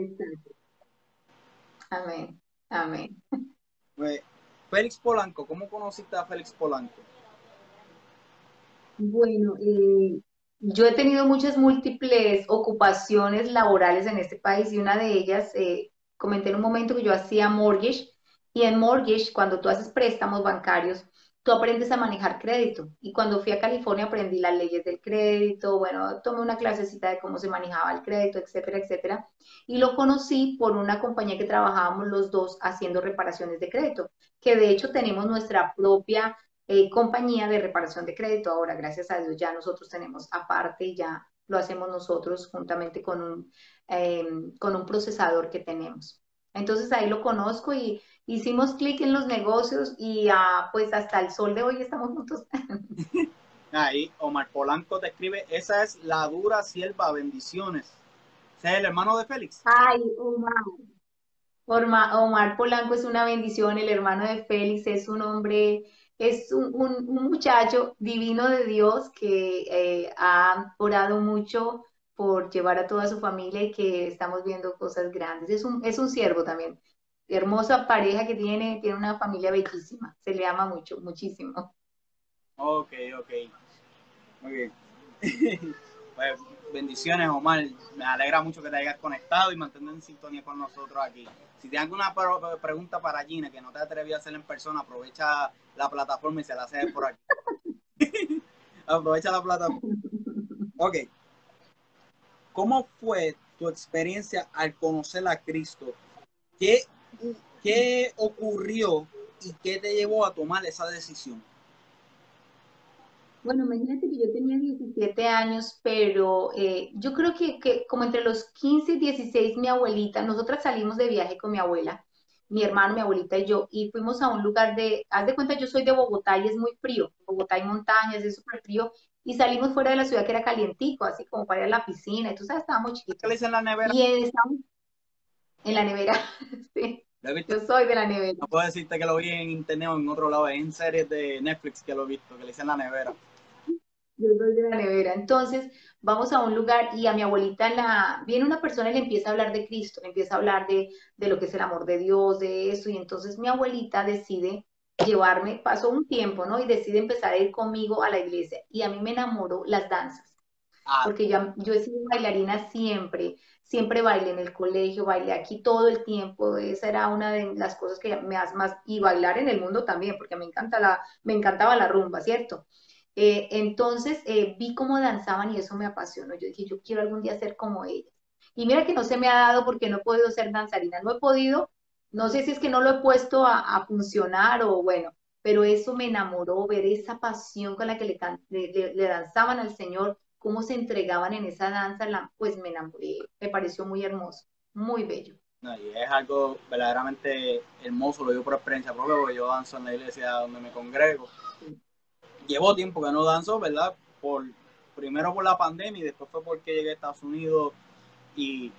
Amén, amén. Félix Polanco, ¿cómo conociste a Félix Polanco? Bueno, eh, yo he tenido muchas múltiples ocupaciones laborales en este país y una de ellas eh, comenté en un momento que yo hacía mortgage y en mortgage, cuando tú haces préstamos bancarios, tú aprendes a manejar crédito. Y cuando fui a California aprendí las leyes del crédito, bueno, tomé una clasecita de cómo se manejaba el crédito, etcétera, etcétera. Y lo conocí por una compañía que trabajábamos los dos haciendo reparaciones de crédito, que de hecho tenemos nuestra propia eh, compañía de reparación de crédito. Ahora, gracias a Dios, ya nosotros tenemos aparte ya lo hacemos nosotros juntamente con un, eh, con un procesador que tenemos. Entonces ahí lo conozco y hicimos clic en los negocios y uh, pues hasta el sol de hoy estamos juntos. Ahí Omar Polanco te escribe, esa es la dura sierva, bendiciones. ¿Es el hermano de Félix? Ay, Omar. Omar. Omar Polanco es una bendición, el hermano de Félix es un hombre es un, un, un, muchacho divino de Dios que eh, ha orado mucho por llevar a toda su familia y que estamos viendo cosas grandes. Es un, es un siervo también. Hermosa pareja que tiene, tiene una familia bellísima. Se le ama mucho, muchísimo. Ok, ok. Muy bien. pues, bendiciones, Omar. Me alegra mucho que te hayas conectado y mantener en sintonía con nosotros aquí. Si tienes alguna pregunta para Gina que no te atreví a hacer en persona, aprovecha la plataforma y se la hace por aquí. aprovecha la plataforma. Ok. ¿Cómo fue tu experiencia al conocer a Cristo? ¿Qué, qué ocurrió y qué te llevó a tomar esa decisión? Bueno, imagínate que yo tenía 17 años, pero eh, yo creo que, que, como entre los 15 y 16, mi abuelita, nosotras salimos de viaje con mi abuela, mi hermano, mi abuelita y yo, y fuimos a un lugar de, haz de cuenta, yo soy de Bogotá y es muy frío, Bogotá hay montañas, es súper frío, y salimos fuera de la ciudad que era calientico, así como para ir a la piscina, y tú sabes, estábamos chiquitos. ¿Qué en la nevera? Y estábamos en la nevera, sí. Yo soy de la nevera. No puedo decirte que lo vi en internet o en otro lado, en series de Netflix que lo he visto, que le hice en la nevera. Yo soy de la nevera. Entonces, vamos a un lugar y a mi abuelita la viene una persona y le empieza a hablar de Cristo, le empieza a hablar de, de lo que es el amor de Dios, de eso, y entonces mi abuelita decide llevarme, pasó un tiempo, ¿no? Y decide empezar a ir conmigo a la iglesia. Y a mí me enamoró las danzas. Ah. Porque yo, yo he sido bailarina siempre, siempre bailé en el colegio, bailé aquí todo el tiempo. Esa era una de las cosas que me hace más, y bailar en el mundo también, porque me, encanta la, me encantaba la rumba, ¿cierto? Eh, entonces eh, vi cómo danzaban y eso me apasionó. Yo dije, yo quiero algún día ser como ellas. Y mira que no se me ha dado porque no he podido ser danzarina, no he podido no sé si es que no lo he puesto a, funcionar o bueno, pero eso me enamoró, ver esa pasión con la que le, le, danzaban al Señor, cómo se entregaban en esa danza, la, pues me enamoré, me pareció muy hermoso, muy bello. y es algo verdaderamente hermoso, lo digo por experiencia propia, porque yo danzo en la iglesia donde me congrego. Llevo tiempo que no danzo, ¿verdad? Por, primero por la pandemia y después fue porque llegué a Estados Unidos y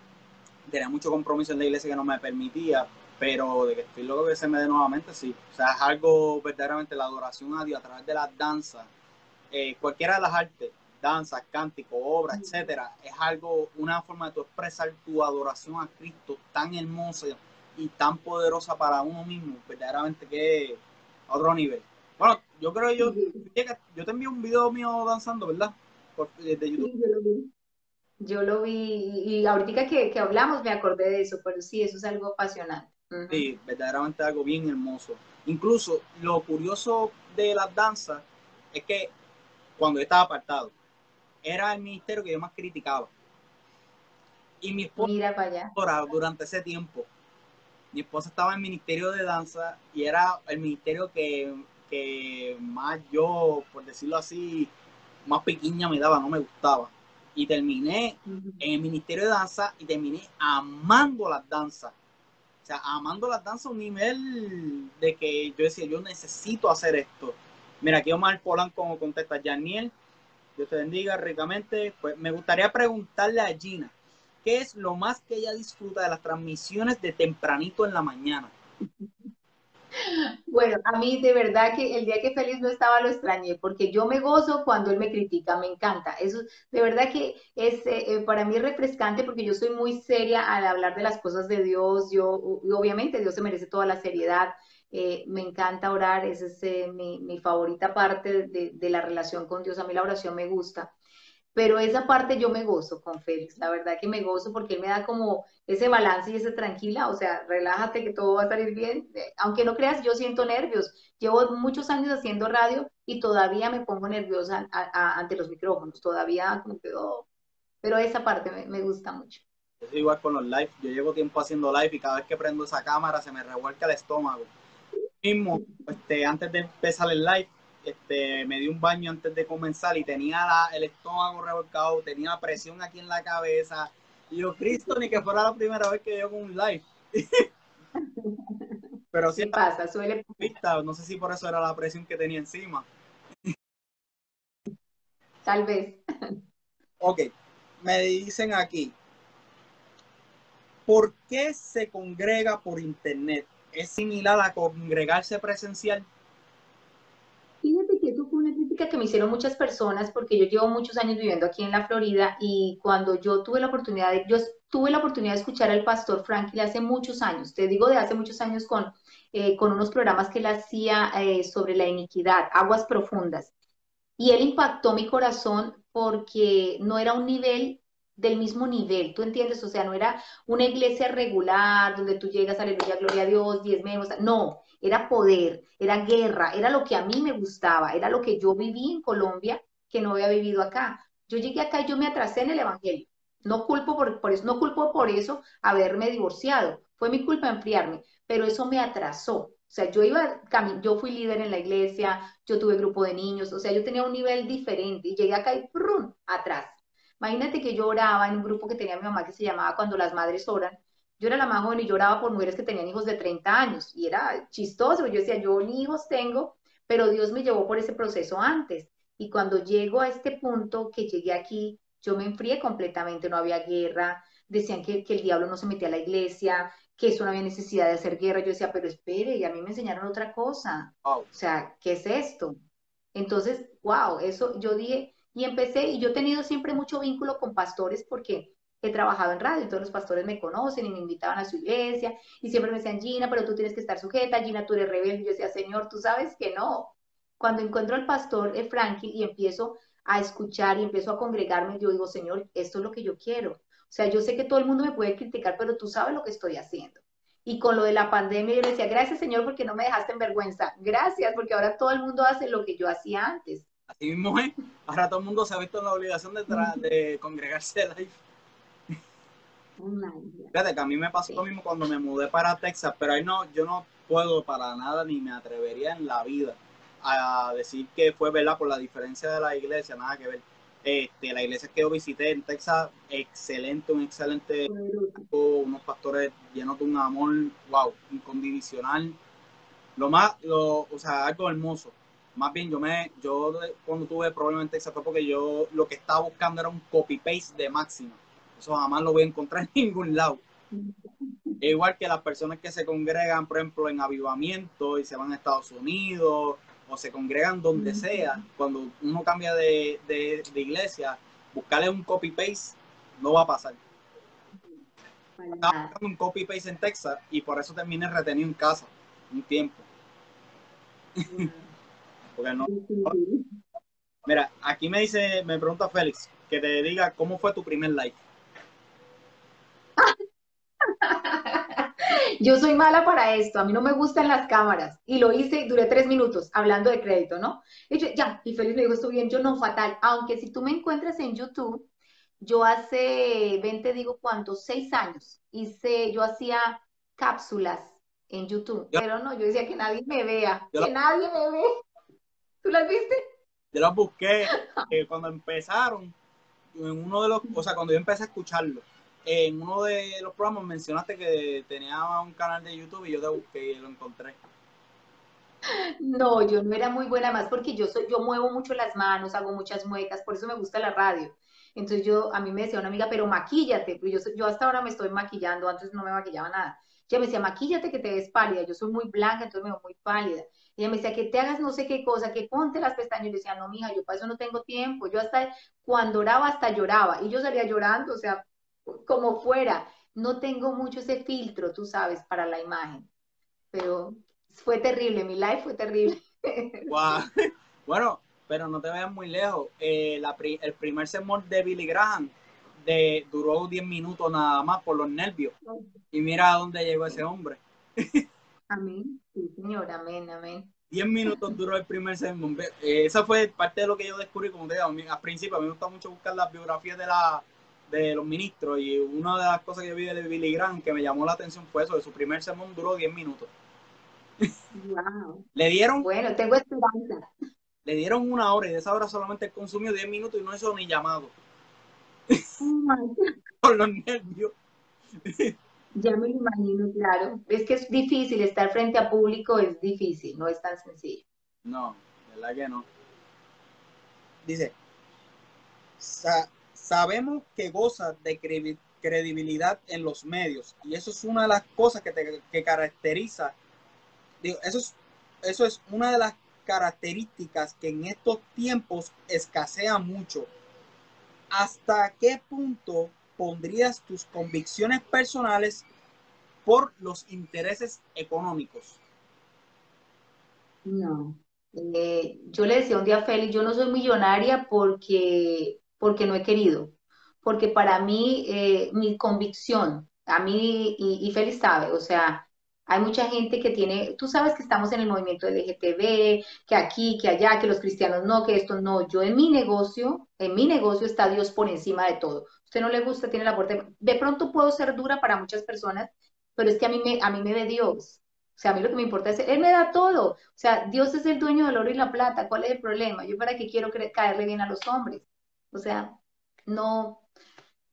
tenía mucho compromiso en la iglesia que no me permitía, pero de que estoy loco que se me dé nuevamente, sí. O sea, es algo verdaderamente la adoración a Dios a través de las danzas, eh, cualquiera de las artes, danzas, cánticos, obras, etcétera, es algo, una forma de tu expresar tu adoración a Cristo tan hermosa y tan poderosa para uno mismo, verdaderamente que a otro nivel. Bueno, yo creo que yo, yo te envío un video mío danzando, ¿verdad? Por, de YouTube. yo lo vi. Yo lo vi y ahorita que, que hablamos me acordé de eso, pero sí, eso es algo apasionante. Sí, verdaderamente algo bien hermoso. Incluso lo curioso de las danzas es que cuando yo estaba apartado, era el ministerio que yo más criticaba. Y mi esposa, Mira para allá. durante ese tiempo, mi esposa estaba en el ministerio de danza y era el ministerio que, que más yo, por decirlo así, más pequeña me daba, no me gustaba. Y terminé en el ministerio de danza y terminé amando las danzas o sea, amando las danzas a un nivel de que yo decía, yo necesito hacer esto. Mira, aquí Omar Polanco contesta, Janiel, Dios te bendiga ricamente. Pues me gustaría preguntarle a Gina, ¿qué es lo más que ella disfruta de las transmisiones de tempranito en la mañana? Bueno, a mí de verdad que el día que Félix no estaba lo extrañé, porque yo me gozo cuando él me critica, me encanta. Eso de verdad que es eh, eh, para mí es refrescante porque yo soy muy seria al hablar de las cosas de Dios. Yo, obviamente, Dios se merece toda la seriedad. Eh, me encanta orar, esa es mi, mi, favorita parte de, la relación con Dios. A mí la oración me gusta pero esa parte yo me gozo con Félix, la verdad que me gozo porque él me da como ese balance y ese tranquila, o sea, relájate que todo va a salir bien, eh, aunque no creas, yo siento nervios, llevo muchos años haciendo radio y todavía me pongo nerviosa ante los micrófonos, todavía como que, oh, pero esa parte me, gusta mucho. Es igual con los live, yo llevo tiempo haciendo live y cada vez que prendo esa cámara se me revuelca el estómago. Mismo, este, antes de empezar el live, este, me di un baño antes de comenzar y tenía el estómago revolcado, tenía presión aquí en la cabeza. Y yo, Cristo, ni que fuera la primera vez que yo con un live. Pero sí pasa, suele No sé si por eso era la presión que tenía encima. Tal vez. Ok, me dicen aquí, ¿por qué se congrega por internet? ¿Es similar a congregarse presencial? que me hicieron muchas personas porque yo llevo muchos años viviendo aquí en la Florida y cuando yo tuve la oportunidad de, yo tuve la oportunidad de escuchar al pastor Franklin hace muchos años, te digo de hace muchos años con, eh, con unos programas que él hacía eh, sobre la iniquidad, aguas profundas. Y él impactó mi corazón porque no era un nivel del mismo nivel, ¿tú entiendes? O sea, no era una iglesia regular donde tú llegas, aleluya, gloria a Dios, diez menos, no, era poder, era guerra, era lo que a mí me gustaba, era lo que yo viví en Colombia que no había vivido acá. Yo llegué acá y yo me atrasé en el Evangelio. No culpo por, por eso, no culpo por eso haberme divorciado. Fue mi culpa enfriarme, pero eso me atrasó. O sea, yo iba, yo fui líder en la iglesia, yo tuve grupo de niños, o sea, yo tenía un nivel diferente y llegué acá y ¡prum! atrás. Imagínate que yo oraba en un grupo que tenía mi mamá que se llamaba Cuando las madres oran, yo era la más joven y lloraba por mujeres que tenían hijos de 30 años y era chistoso. Yo decía, yo ni hijos tengo, pero Dios me llevó por ese proceso antes. Y cuando llego a este punto que llegué aquí, yo me enfrié completamente, no había guerra, decían que, el diablo no se metía a la iglesia, que eso no había necesidad de hacer guerra. Yo decía, pero espere, y a mí me enseñaron otra cosa. O sea, ¿qué es esto? Entonces, wow, eso yo dije, y empecé, y yo he tenido siempre mucho vínculo con pastores porque he trabajado en radio, y todos los pastores me conocen y me invitaban a su iglesia y siempre me decían, Gina, pero tú tienes que estar sujeta, Gina, tú eres rebelde. Y yo decía, Señor, tú sabes que no. Cuando encuentro al pastor Frankie y empiezo a escuchar y empiezo a congregarme, yo digo, Señor, esto es lo que yo quiero. O sea, yo sé que todo el mundo me puede criticar, pero tú sabes lo que estoy haciendo. Y con lo de la pandemia, yo le decía, gracias Señor porque no me dejaste en vergüenza. Gracias porque ahora todo el mundo hace lo que yo hacía antes. Así mismo es. Ahora todo el mundo se ha visto en la obligación de, de congregarse live. Fíjate que a mí me pasó lo mismo cuando me mudé para Texas, pero ahí no, yo no puedo para nada ni me atrevería en la vida a decir que fue verdad por la diferencia de la iglesia, nada que ver. Este, la iglesia que yo visité en Texas, excelente, un excelente unos pastores llenos de un amor, wow, incondicional. Lo más, lo, o sea, algo hermoso. Más bien, yo me, yo cuando tuve problemas en Texas fue porque yo lo que estaba buscando era un copy-paste de máxima. Eso jamás lo voy a encontrar en ningún lado. Igual que las personas que se congregan, por ejemplo, en avivamiento y se van a Estados Unidos o se congregan donde sea, cuando uno cambia de, de, iglesia, buscarle un copy-paste no va a pasar. Estaba buscando un copy-paste en Texas y por eso terminé retenido en casa un tiempo. Porque no, Mira, aquí me dice, me pregunta Félix, que te diga cómo fue tu primer live. Yo soy mala para esto, a mí no me gustan las cámaras. Y lo hice, duré tres minutos hablando de crédito, ¿no? Y yo, ya, y Félix me dijo, estoy bien, yo no, fatal. Aunque si tú me encuentras en YouTube, yo hace 20, digo cuántos, seis años, hice, yo hacía cápsulas en YouTube, pero no, yo decía que nadie me vea, que nadie me ve. ¿Tú las viste? Yo las busqué eh, cuando empezaron, en uno de los, o sea, cuando yo empecé a escucharlo en uno de los programas mencionaste que tenía un canal de YouTube y yo te busqué y lo encontré. No, yo no era muy buena más porque yo soy, yo muevo mucho las manos, hago muchas muecas, por eso me gusta la radio. Entonces yo, a mí me decía una amiga, pero maquíllate, yo, yo hasta ahora me estoy maquillando, antes no me maquillaba nada. Ella me decía, maquíllate que te ves pálida, yo soy muy blanca, entonces me veo muy pálida. Ella me decía, que te hagas no sé qué cosa, que ponte las pestañas. Yo decía, no, mija, yo para eso no tengo tiempo. Yo hasta, cuando oraba, hasta lloraba. Y yo salía llorando, o sea, como fuera. No tengo mucho ese filtro, tú sabes, para la imagen. Pero fue terrible, mi live fue terrible. Bueno, pero no te vayas muy lejos. Eh, el primer sermón de Billy Graham de, duró 10 minutos nada más por los nervios. Y mira a dónde llegó ese hombre. Amén. Sí, señor, amén, amén. 10 minutos duró el primer sermón. Eh, esa fue parte de lo que yo descubrí, como te digo, al principio a mí me gusta mucho buscar las biografías de la, de los ministros y una de las cosas que vi de Billy Graham que me llamó la atención fue eso, de su primer sermón duró 10 minutos. Wow. le dieron... Bueno, tengo esperanza. Le dieron una hora y de esa hora solamente consumió 10 minutos y no hizo ni llamado. Oh Por los nervios. Ya me lo imagino, claro. Es que es difícil estar frente a público, es difícil, no es tan sencillo. No, verdad que no. Dice, sabemos que goza de credibilidad en los medios y eso es una de las cosas que te caracteriza. Digo, eso es, eso es una de las características que en estos tiempos escasea mucho. ¿Hasta qué punto pondrías tus convicciones personales por los intereses económicos? No. Eh, yo le decía un día a Félix, yo no soy millonaria porque porque no he querido, porque para mí, eh, mi convicción, a mí, y, y Félix sabe, o sea, hay mucha gente que tiene, tú sabes que estamos en el movimiento LGTB, que aquí, que allá, que los cristianos no, que esto no. Yo en mi negocio, en mi negocio está Dios por encima de todo. Usted no le gusta, tiene la puerta. De pronto puedo ser dura para muchas personas, pero es que a mí me, a mí me ve Dios. O sea, a mí lo que me importa es, Él me da todo. O sea, Dios es el dueño del oro y la plata. ¿Cuál es el problema? Yo para qué quiero caerle bien a los hombres. O sea, no,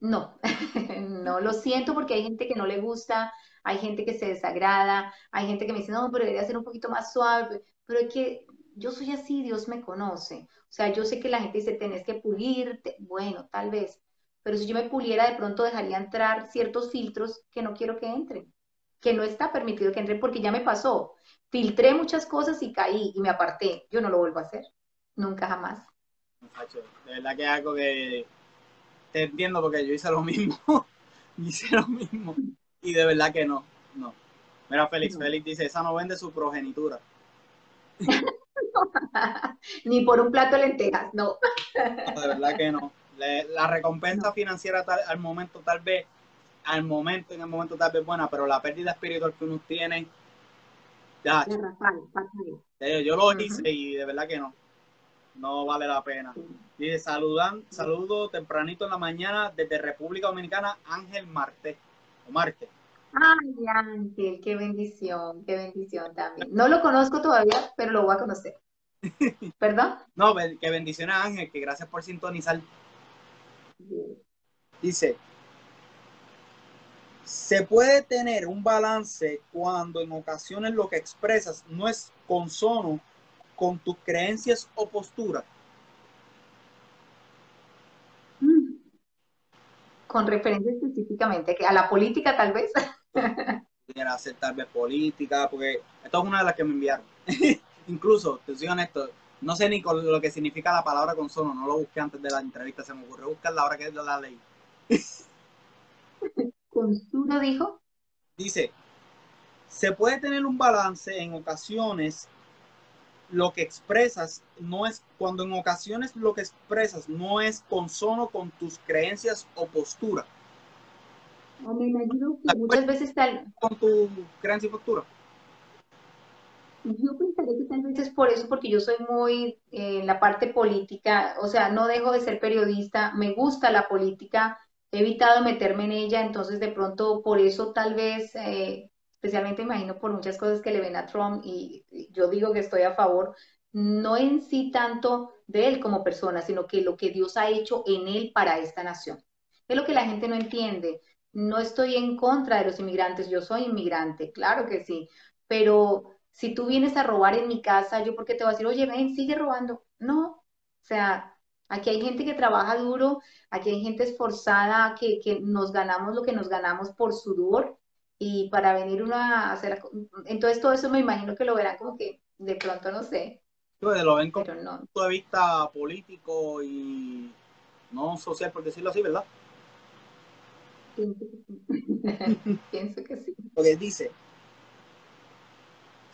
no, no, lo siento porque hay gente que no le gusta, hay gente que se desagrada, hay gente que me dice, no, pero debería ser un poquito más suave, pero es que yo soy así, Dios me conoce. O sea, yo sé que la gente dice, tenés que pulirte, bueno, tal vez, pero si yo me puliera, de pronto dejaría entrar ciertos filtros que no quiero que entren, que no está permitido que entren porque ya me pasó. Filtré muchas cosas y caí y me aparté. Yo no lo vuelvo a hacer, nunca jamás de verdad que es algo que te entiendo porque yo hice lo mismo. hice lo mismo. Y de verdad que no, no. Mira, Félix, Félix dice, esa no vende su progenitura. Ni por un plato de lentejas, no. de verdad que no. La recompensa financiera al momento tal vez, al momento, en el momento tal vez buena, pero la pérdida espiritual que uno tiene, ya. Yo lo hice y de verdad que no no vale la pena. Dice, saludan, saludo tempranito en la mañana desde República Dominicana, Ángel Marte. O Marte. Ay, Ángel, qué bendición, qué bendición también. No lo conozco todavía, pero lo voy a conocer. ¿Perdón? No, que bendiciones Ángel, que gracias por sintonizar. Dice, se puede tener un balance cuando en ocasiones lo que expresas no es consono con tus creencias o posturas. Mm. Con referencia específicamente a la política, tal vez. Pudiera ser tal vez política, porque esto es una de las que me enviaron. Incluso, te soy honesto, no sé ni con lo que significa la palabra consono, no lo busqué antes de la entrevista, se me ocurrió buscar la hora que es de la ley. ¿Consuno dijo? Dice, se puede tener un balance en ocasiones lo que expresas no es, cuando en ocasiones lo que expresas no es consono con tus creencias o postura. me imagino que muchas veces tal... Con tu creencia y postura. Yo pensaría que tal vez es por eso, porque yo soy muy eh, en la parte política, o sea, no dejo de ser periodista, me gusta la política, he evitado meterme en ella, entonces de pronto por eso tal vez, eh, especialmente imagino por muchas cosas que le ven a Trump y yo digo que estoy a favor, no en sí tanto de él como persona, sino que lo que Dios ha hecho en él para esta nación. Es lo que la gente no entiende. No estoy en contra de los inmigrantes, yo soy inmigrante, claro que sí, pero si tú vienes a robar en mi casa, yo porque te voy a decir, oye, ven, sigue robando. No, o sea, aquí hay gente que trabaja duro, aquí hay gente esforzada, que, que nos ganamos lo que nos ganamos por sudor y para venir uno a hacer... Entonces todo eso me imagino que lo verán como que de pronto no sé. Pues lo ven como punto de vista político y no social, por decirlo así, ¿verdad? Pienso que sí. Pienso que sí. Porque dice,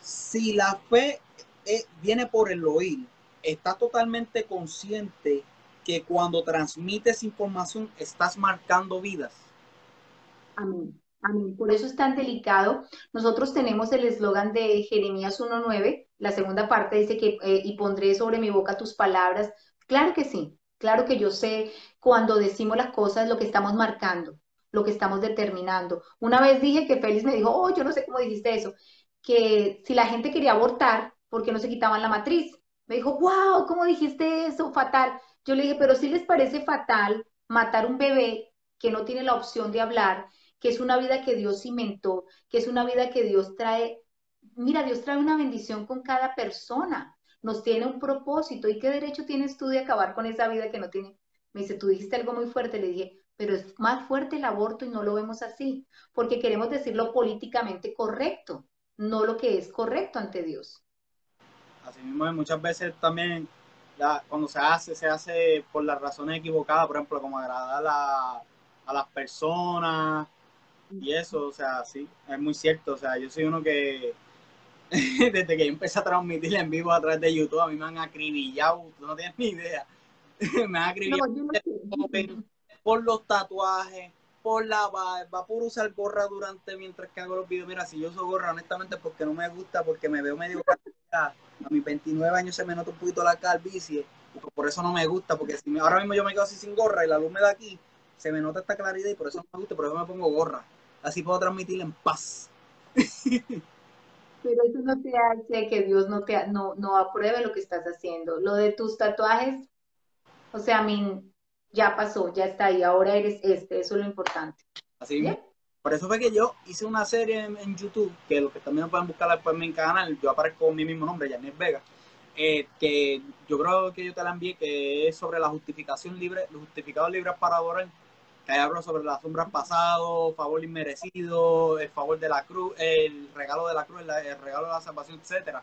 si la fe eh, viene por el oír, está totalmente consciente que cuando transmites información estás marcando vidas. Amén. Amén. Por eso es tan delicado. Nosotros tenemos el eslogan de Jeremías 1.9, la segunda parte dice que, eh, y pondré sobre mi boca tus palabras. Claro que sí, claro que yo sé cuando decimos las cosas lo que estamos marcando, lo que estamos determinando. Una vez dije que Félix me dijo, oh, yo no sé cómo dijiste eso que si la gente quería abortar, ¿por qué no se quitaban la matriz? Me dijo, wow, ¿cómo dijiste eso? Fatal. Yo le dije, pero si les parece fatal matar un bebé que no tiene la opción de hablar, que es una vida que Dios cimentó, que es una vida que Dios trae. Mira, Dios trae una bendición con cada persona, nos tiene un propósito. ¿Y qué derecho tienes tú de acabar con esa vida que no tiene? Me dice, tú dijiste algo muy fuerte. Le dije, pero es más fuerte el aborto y no lo vemos así, porque queremos decirlo políticamente correcto no lo que es correcto ante Dios. Así mismo, muchas veces también cuando se hace, se hace por las razones equivocadas, por ejemplo, como agradar a, a las personas y eso, o sea, sí, es muy cierto, o sea, yo soy uno que desde que yo empecé a transmitir en vivo a través de YouTube, a mí me han acribillado, tú no tienes ni idea, me han acribillado por los tatuajes, por la barba, por usar gorra durante mientras que hago los videos. Mira, si yo uso gorra, honestamente, porque no me gusta, porque me veo medio A mis 29 años se me nota un poquito la calvicie, por eso no me gusta, porque si ahora mismo yo me quedo así sin gorra y la luz me da aquí, se me nota esta claridad y por eso no me gusta, por eso me pongo gorra. Así puedo transmitir en paz. Pero eso no te hace que Dios no te no, no apruebe lo que estás haciendo. Lo de tus tatuajes, o sea, a mí ya pasó, ya está ahí, ahora eres este, eso es lo importante. Así Por eso fue que yo hice una serie en, YouTube, que los que también pueden buscar después en mi canal, yo aparezco con mi mismo nombre, Janet Vega, eh, que yo creo que yo te la envié, que es sobre la justificación libre, los justificados libres para adorar, que hablo sobre las sombras pasadas, favor inmerecido, el favor de la cruz, el regalo de la cruz, el regalo de la salvación, etcétera.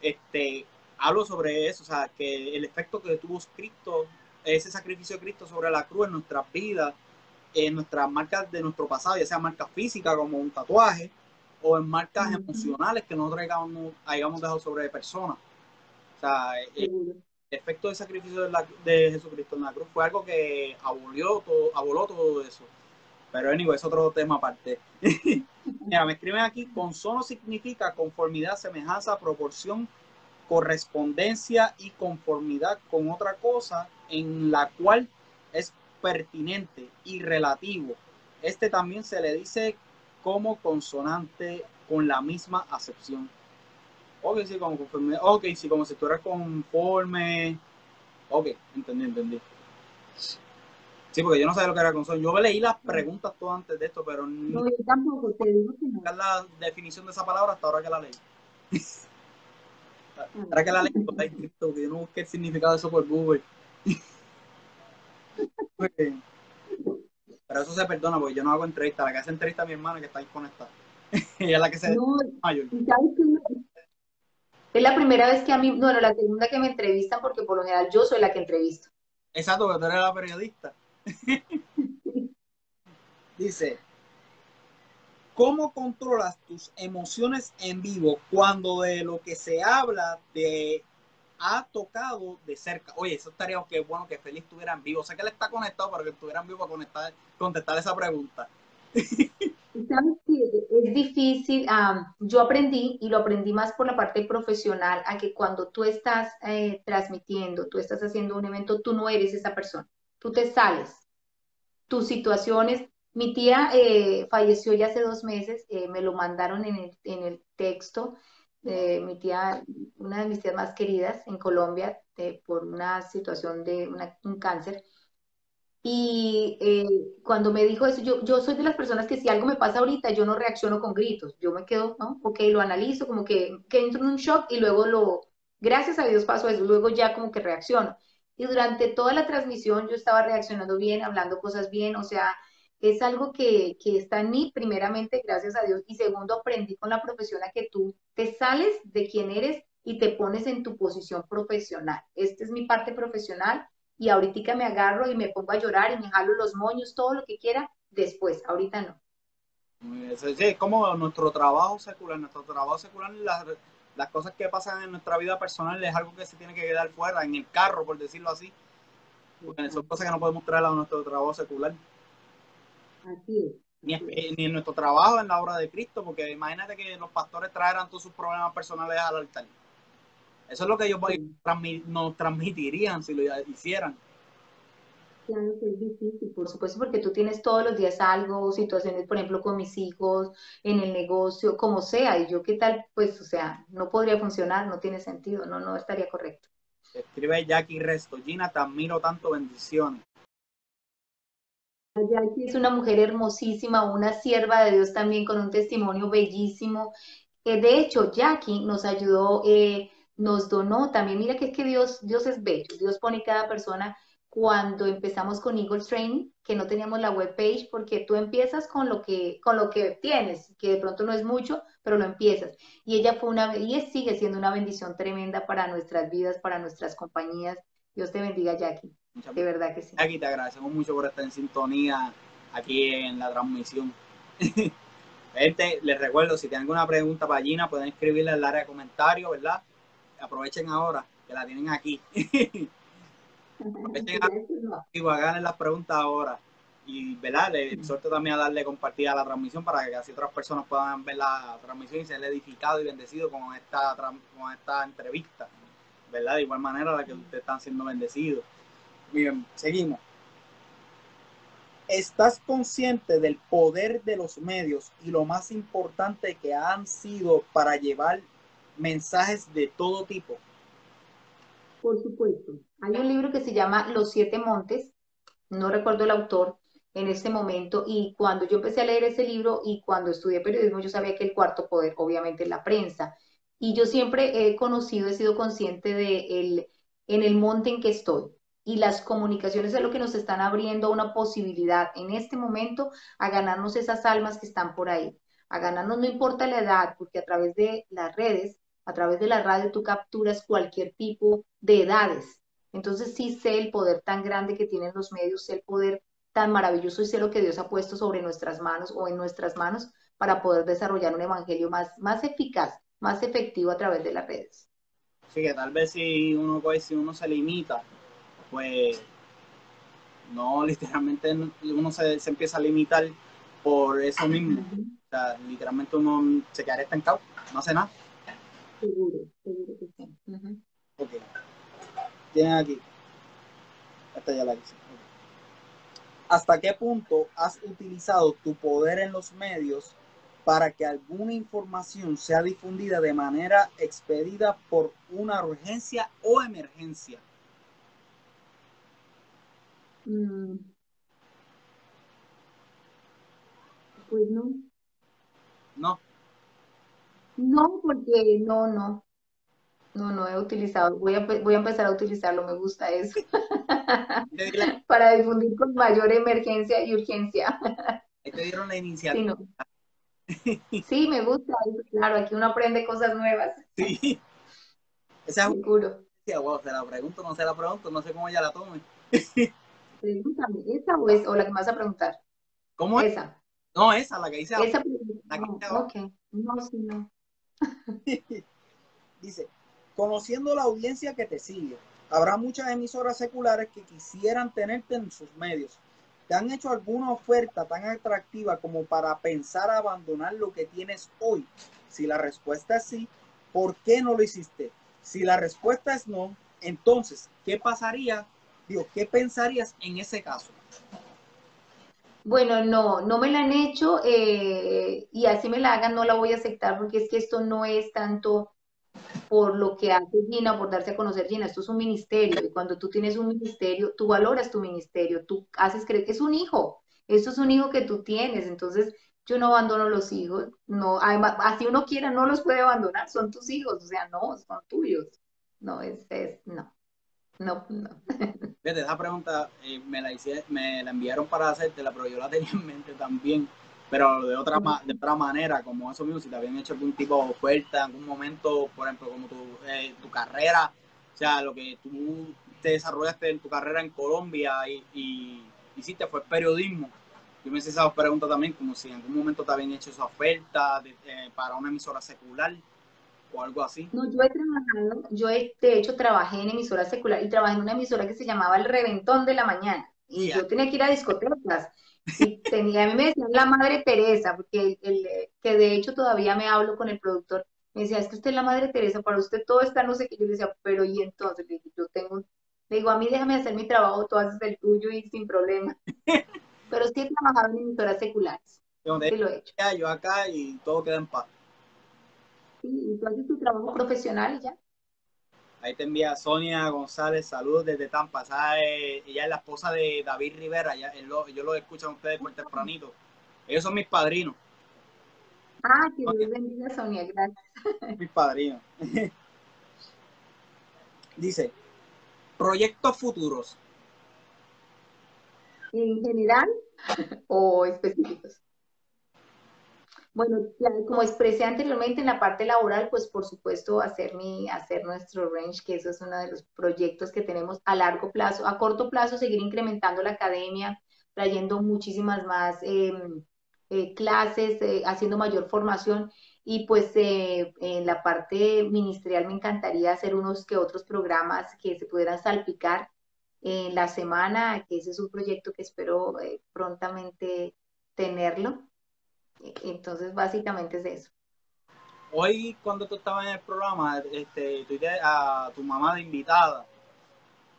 Este, hablo sobre eso, o sea, que el efecto que tuvo Cristo ese sacrificio de Cristo sobre la cruz en nuestras vidas, en nuestras marcas de nuestro pasado, ya sea marcas físicas como un tatuaje o en marcas emocionales que nosotros hayamos, hayamos dejado sobre personas. O sea, el, efecto del sacrificio de, Jesucristo en la cruz fue algo que abolió todo, aboló todo eso. Pero anyway, es otro tema aparte. Mira, me escriben aquí, consono significa conformidad, semejanza, proporción, correspondencia y conformidad con otra cosa en la cual es pertinente y relativo. Este también se le dice como consonante con la misma acepción. Ok, sí, como conforme. Ok, sí, como si tú eres conforme. Ok, entendí, entendí. Sí, porque yo no sabía lo que era consuelo. Yo leí las preguntas todas antes de esto, pero no, yo tampoco te digo que no. la definición de esa palabra hasta ahora que la leí. ahora que la leí, está escrito, porque yo no busqué el significado de eso por Google. pero eso se perdona, porque yo no hago entrevista. La que hace entrevista a mi hermana que está ahí conectada. Ella es la que se no, mayor. Es la primera vez que a mí, bueno, la segunda que me entrevistan, porque por lo general yo soy la que entrevisto. Exacto, porque tú eres la periodista. Dice, ¿cómo controlas tus emociones en vivo cuando de lo que se habla te ha tocado de cerca? Oye, eso estaría que bueno que Félix estuviera en vivo. Sé que él está conectado, pero que estuviera en vivo para conectar, contestar esa pregunta. Es difícil. yo aprendí, y lo aprendí más por la parte profesional, a que cuando tú estás eh, transmitiendo, tú estás haciendo un evento, tú no eres esa persona. Tú te sales. Tus situaciones. Mi tía eh, falleció ya hace dos meses, eh, me lo mandaron en el, texto. mi tía, una de mis tías más queridas en Colombia, por una situación de un cáncer y eh, cuando me dijo eso, yo, soy de las personas que si algo me pasa ahorita, yo no reacciono con gritos, yo me quedo, ¿no? Ok, lo analizo, como que, que entro en un shock y luego lo, gracias a Dios paso eso, luego ya como que reacciono. Y durante toda la transmisión yo estaba reaccionando bien, hablando cosas bien, o sea, es algo que, que está en mí, primeramente, gracias a Dios, y segundo, aprendí con la profesión a que tú te sales de quien eres y te pones en tu posición profesional. Esta es mi parte profesional y ahorita me agarro y me pongo a llorar y me jalo los moños, todo lo que quiera, después, ahorita no. Sí, como nuestro trabajo secular, nuestro trabajo secular, las, las cosas que pasan en nuestra vida personal es algo que se tiene que quedar fuera, en el carro, por decirlo así. Porque son cosas que no podemos traer a nuestro trabajo secular. Ni, en nuestro trabajo en la obra de Cristo, porque imagínate que los pastores traeran todos sus problemas personales al altar. Eso es lo que ellos nos transmitirían si lo hicieran. Claro que es difícil, por supuesto, porque tú tienes todos los días algo, situaciones, por ejemplo, con mis hijos, en el negocio, como sea, y yo qué tal, pues, o sea, no podría funcionar, no tiene sentido, no, no estaría correcto. Escribe Jackie Resto, Gina, te admiro tanto, bendiciones. Jackie es una mujer hermosísima, una sierva de Dios también con un testimonio bellísimo. Eh, de hecho, Jackie nos ayudó eh, nos donó también, mira que es que Dios, Dios es bello, Dios pone cada persona cuando empezamos con Eagles Training, que no teníamos la web page, porque tú empiezas con lo que, con lo que tienes, que de pronto no es mucho, pero lo empiezas. Y ella fue una, y sigue siendo una bendición tremenda para nuestras vidas, para nuestras compañías. Dios te bendiga, Jackie. De verdad que sí. Jackie, te agradecemos mucho por estar en sintonía aquí en la transmisión. Este, les recuerdo, si tienen alguna pregunta para Gina, pueden escribirle en el área de comentarios, ¿verdad? aprovechen ahora, que la tienen aquí. aprovechen y hagan las preguntas ahora. Y, ¿verdad? Le exhorto también a darle compartida a la transmisión para que así otras personas puedan ver la transmisión y ser edificado y bendecido con esta, con esta entrevista, ¿verdad? De igual manera la que ustedes están siendo bendecidos. Bien, seguimos. ¿Estás consciente del poder de los medios y lo más importante que han sido para llevar mensajes de todo tipo. Por supuesto. Hay un libro que se llama Los Siete Montes, no recuerdo el autor en ese momento, y cuando yo empecé a leer ese libro y cuando estudié periodismo, yo sabía que el cuarto poder, obviamente, es la prensa. Y yo siempre he conocido, he sido consciente de el, en el monte en que estoy. Y las comunicaciones es lo que nos están abriendo una posibilidad en este momento a ganarnos esas almas que están por ahí. A ganarnos no importa la edad, porque a través de las redes a través de la radio tú capturas cualquier tipo de edades. Entonces sí sé el poder tan grande que tienen los medios, sé el poder tan maravilloso y sé lo que Dios ha puesto sobre nuestras manos o en nuestras manos para poder desarrollar un evangelio más, más eficaz, más efectivo a través de las redes. Sí, que tal vez si uno, pues, si uno se limita, pues no, literalmente uno se, se empieza a limitar por eso mismo. O sea, literalmente uno se queda estancado, no hace nada. Seguro, seguro que sí. Ok. Tienen aquí. Esta ya la hice. ¿Hasta qué punto has utilizado tu poder en los medios para que alguna información sea difundida de manera expedida por una urgencia o emergencia. Mm. Pues no. No. No, porque no, no. No, no he utilizado. Voy a, voy a empezar a utilizarlo, me gusta eso. Para difundir con mayor emergencia y urgencia. Ahí te dieron la iniciativa. Sí, me gusta. Claro, aquí uno aprende cosas nuevas. Sí. Esa es Seguro. Wow, se la pregunto, no se la pregunto, no sé cómo ella la tome. Pregúntame, ¿esa o, es, o la que me vas a preguntar? ¿Cómo es? Esa. No, esa, la que dice. Esa la que no, ok. No, sí, no. Dice, conociendo la audiencia que te sigue, habrá muchas emisoras seculares que quisieran tenerte en sus medios. ¿Te han hecho alguna oferta tan atractiva como para pensar abandonar lo que tienes hoy? Si la respuesta es sí, ¿por qué no lo hiciste? Si la respuesta es no, entonces, ¿qué pasaría? Digo, ¿qué pensarías en ese caso? Bueno, no, no me la han hecho eh, y así me la hagan, no la voy a aceptar porque es que esto no es tanto por lo que hace Gina, por darse a conocer Gina, esto es un ministerio y cuando tú tienes un ministerio, tú valoras tu ministerio, tú haces creer es un hijo, esto es un hijo que tú tienes, entonces yo no abandono los hijos, no, así uno quiera, no los puede abandonar, son tus hijos, o sea, no, son tuyos, no, es, es no, no, no. Fíjate, esa pregunta eh, me, la hice, me la enviaron para hacértela, pero yo la tenía en mente también pero de otra, de otra manera, como eso mismo, si te habían hecho algún tipo de oferta en algún momento, por ejemplo, como tu, eh, tu carrera, o sea, lo que tú te desarrollaste en tu carrera en Colombia y, y hiciste fue periodismo. Yo me hice esa pregunta también, como si en algún momento te habían hecho esa oferta eh, para una emisora secular o algo así. No, yo he trabajado, yo de hecho trabajé en emisora secular y trabajé en una emisora que se llamaba El Reventón de la Mañana. Y yo tenía que ir a discotecas y tenía, a mí me decían la madre Teresa, porque el, que de hecho todavía me hablo con el productor, me decía, es que usted es la madre Teresa, para usted todo está no sé qué, yo le decía, pero y entonces, le yo tengo, le digo, a mí déjame hacer mi trabajo, tú haces el tuyo y sin problema. pero sí he trabajado en emisoras seculares. Sí lo he hecho. Yo acá y todo queda en paz. Y tú haces tu trabajo profesional y ya. Ahí te envía Sonia González, saludos desde Tampa. Ella es la esposa de David Rivera. Ya, yo lo escucho a ustedes por tempranito. Ellos son mis padrinos. Ah, que Dios bendiga Sonia, gracias. Mis padrinos. Dice, proyectos futuros. ¿En general o específicos? Bueno, como expresé anteriormente en la parte laboral, pues por supuesto hacer, mi, hacer nuestro range, que eso es uno de los proyectos que tenemos a largo plazo. A corto plazo, seguir incrementando la academia, trayendo muchísimas más em, eh, clases, eh, haciendo mayor formación. Y pues eh, en la parte ministerial me encantaría hacer unos que otros programas que se pudieran salpicar en la semana, que ese es un proyecto que espero prontamente tenerlo. Entonces, básicamente es eso. Hoy, cuando tú estabas en el programa, este, tuviste a tu mamá de invitada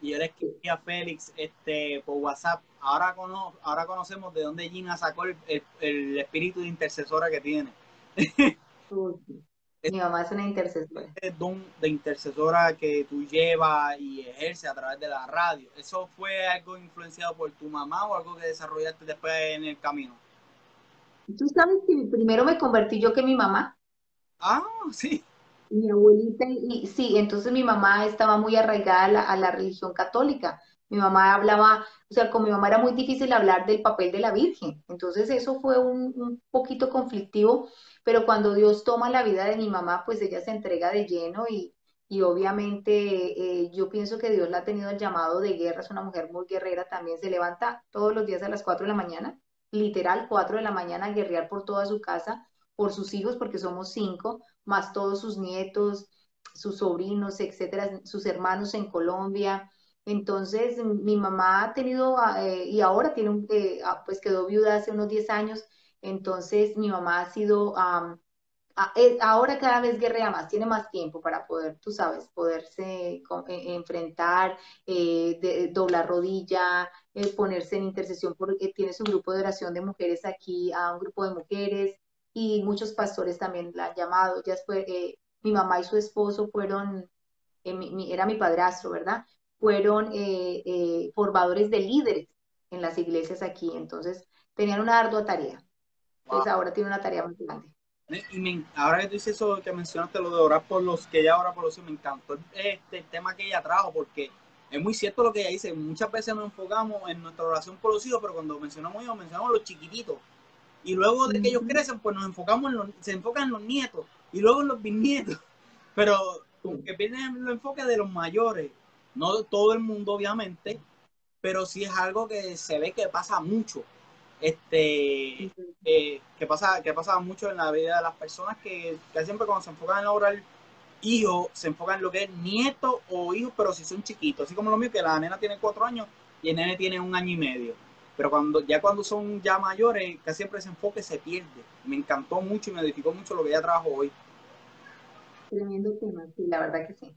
y él escribía a Félix este, por WhatsApp. Ahora, cono, ahora conocemos de dónde Gina sacó el, espíritu de intercesora que tiene. Mi mamá es una intercesora. El don de intercesora que tú llevas y ejerces a través de la radio. ¿Eso fue algo influenciado por tu mamá o algo que desarrollaste después en el camino? Tú sabes que primero me convertí yo que mi mamá. Ah, sí. Mi abuelita, y sí, entonces mi mamá estaba muy arraigada a la, religión católica. Mi mamá hablaba, o sea, con mi mamá era muy difícil hablar del papel de la Virgen. Entonces eso fue un, poquito conflictivo, pero cuando Dios toma la vida de mi mamá, pues ella se entrega de lleno y, y obviamente eh, yo pienso que Dios la ha tenido el llamado de guerra, es una mujer muy guerrera, también se levanta todos los días a las 4 de la mañana literal 4 de la mañana a guerrear por toda su casa, por sus hijos, porque somos cinco, más todos sus nietos, sus sobrinos, etcétera, sus hermanos en Colombia. Entonces, mi mamá ha tenido, ah, eh, y ahora tiene un, eh, ah, pues quedó viuda hace unos 10 años, entonces mi mamá ha sido ahora cada vez guerrea más, tiene más tiempo para poder, tú sabes, poderse e, enfrentar, eh, doblar rodilla, eh, ponerse en intercesión, porque tiene su grupo de oración de mujeres aquí, a un grupo de mujeres, y muchos pastores también la han llamado. Ya fue, eh, mi mamá y su esposo fueron, eh, era mi padrastro, ¿verdad? Fueron eh, formadores de líderes en las iglesias aquí, entonces tenían una ardua tarea. Entonces ahora tiene una tarea muy grande. Y ahora que tú dices eso, que mencionaste lo de orar por los que ella ora por los me encantó este tema que ella trajo, porque es muy cierto lo que ella dice. Muchas veces nos enfocamos en nuestra oración por los hijos, pero cuando mencionamos hijos, mencionamos los chiquititos. Y luego de que ellos crecen, pues nos enfocamos en los, se enfocan en los nietos y luego en los bisnietos. Pero que pierden el enfoque de los mayores. No todo el mundo, obviamente, pero sí es algo que se ve que pasa mucho. Este, eh, que, pasa, que pasa mucho en la vida de las personas que, que siempre cuando se enfocan en lograr hijos, se enfocan en lo que es nieto o hijos, pero si son chiquitos. Así como lo mío, que la nena tiene cuatro años y el nene tiene un año y medio. Pero cuando ya cuando son ya mayores, casi siempre ese enfoque se pierde. Me encantó mucho y me edificó mucho lo que ella trajo hoy. Tremendo tema, sí, la verdad que sí.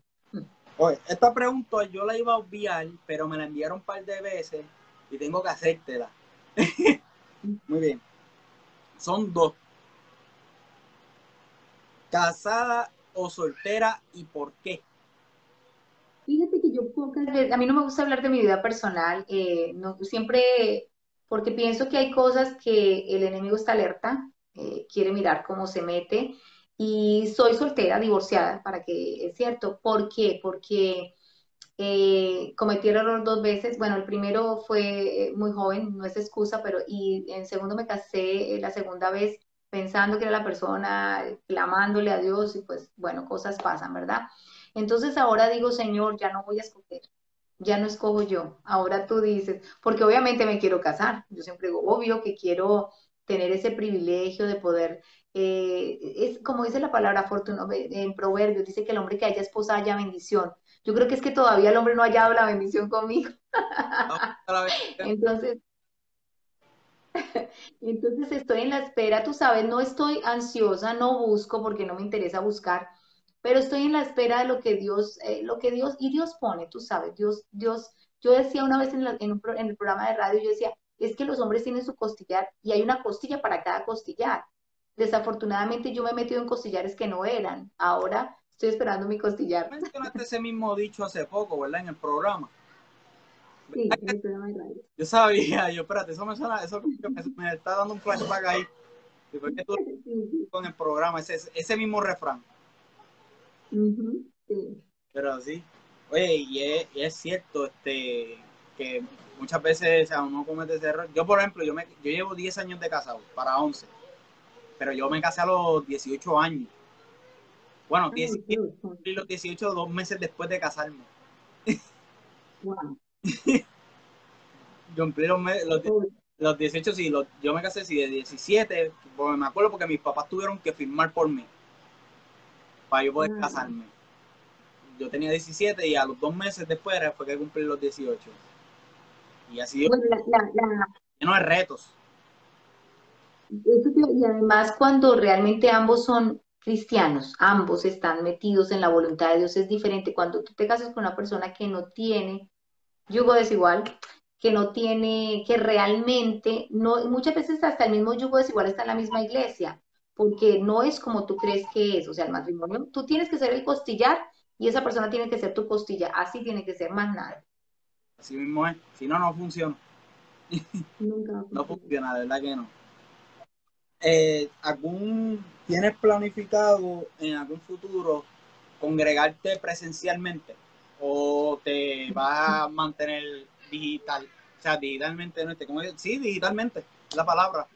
Oye, esta pregunta yo la iba a obviar, pero me la enviaron un par de veces y tengo que hacértela. Muy bien. Son dos. ¿Casada o soltera y por qué? Fíjate que yo a mí no me gusta hablar de mi vida personal, eh, siempre, porque pienso que hay cosas que el enemigo está alerta, eh, quiere mirar cómo se mete, y soy soltera, divorciada, para que es cierto. ¿Por qué? Porque eh, cometí el error dos veces. Bueno, el primero fue muy joven, no es excusa, pero y en segundo me casé la segunda vez pensando que era la persona, clamándole a Dios y pues bueno, cosas pasan, ¿verdad? Entonces ahora digo, Señor, ya no voy a escoger, ya no escojo yo. Ahora tú dices, porque obviamente me quiero casar. Yo siempre digo, obvio que quiero tener ese privilegio de poder eh, es como dice la palabra fortuna en Proverbios, dice que el hombre que haya esposa haya bendición. Yo creo que es que todavía el hombre no ha hallado la bendición conmigo. entonces, entonces estoy en la espera, tú sabes, no estoy ansiosa, no busco porque no me interesa buscar, pero estoy en la espera de lo que Dios, eh, lo que Dios, y Dios pone, tú sabes, Dios, Dios, yo decía una vez en, en, en el programa de radio, yo decía, es que los hombres tienen su costillar y hay una costilla para cada costillar. Desafortunadamente yo me he metido en costillares que no eran. Ahora estoy esperando mi costillar. Mencionaste ese mismo dicho hace poco, ¿verdad? En el programa. Sí, en el programa de radio. Yo sabía, yo, espérate, eso me suena, eso me, está dando un flashback ahí. tú con el programa, ese, ese mismo refrán. sí. Pero sí. Oye, y es, y es, cierto este que muchas veces o sea, uno comete ese error. Yo, por ejemplo, yo, me, yo llevo 10 años de casado, para 11 pero yo me casé a los 18 años. Bueno, los 18, dos meses después de casarme. Wow. yo cumplí los, los, 18, sí, yo me casé sí, de 17, porque me acuerdo porque mis papás tuvieron que firmar por mí para yo poder ah. casarme. Yo tenía 17 y a los dos meses después fue que cumplí los 18. Y así bueno, lleno de retos y además cuando realmente ambos son cristianos, ambos están metidos en la voluntad de Dios, es diferente. Cuando tú te casas con una persona que no tiene yugo desigual, que no tiene, que realmente, no, muchas veces hasta el mismo yugo desigual está en la misma iglesia, porque no es como tú crees que es, o sea, el matrimonio, tú tienes que ser el costillar y esa persona tiene que ser tu costilla, así tiene que ser más nada. Así mismo es, si no, no funciona. Nunca no funciona, de verdad que no eh, algún, ¿tienes planificado en algún futuro congregarte presencialmente o te vas a mantener digital? O sea, digitalmente, no ¿cómo Sí, digitalmente, la palabra.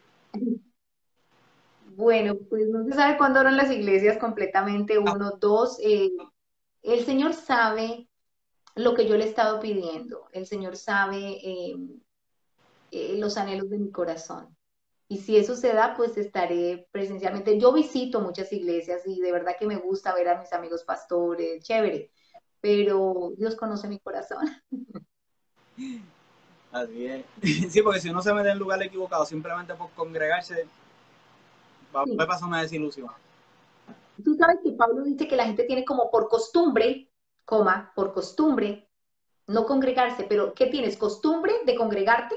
Bueno, pues no se sabe cuándo eran las iglesias completamente, ah. uno, dos, eh, el Señor sabe lo que yo le he estado pidiendo, el Señor sabe eh, los anhelos de mi corazón. Y si eso se da, pues estaré presencialmente. Yo visito muchas iglesias y de verdad que me gusta ver a mis amigos pastores, chévere, pero Dios conoce mi corazón. Así es. Sí, porque si uno se mete en el lugar equivocado simplemente por congregarse, va, a pasar una desilusión. Tú sabes que Pablo dice que la gente tiene como por costumbre, coma, por costumbre, no congregarse, pero ¿qué tienes? ¿Costumbre de congregarte?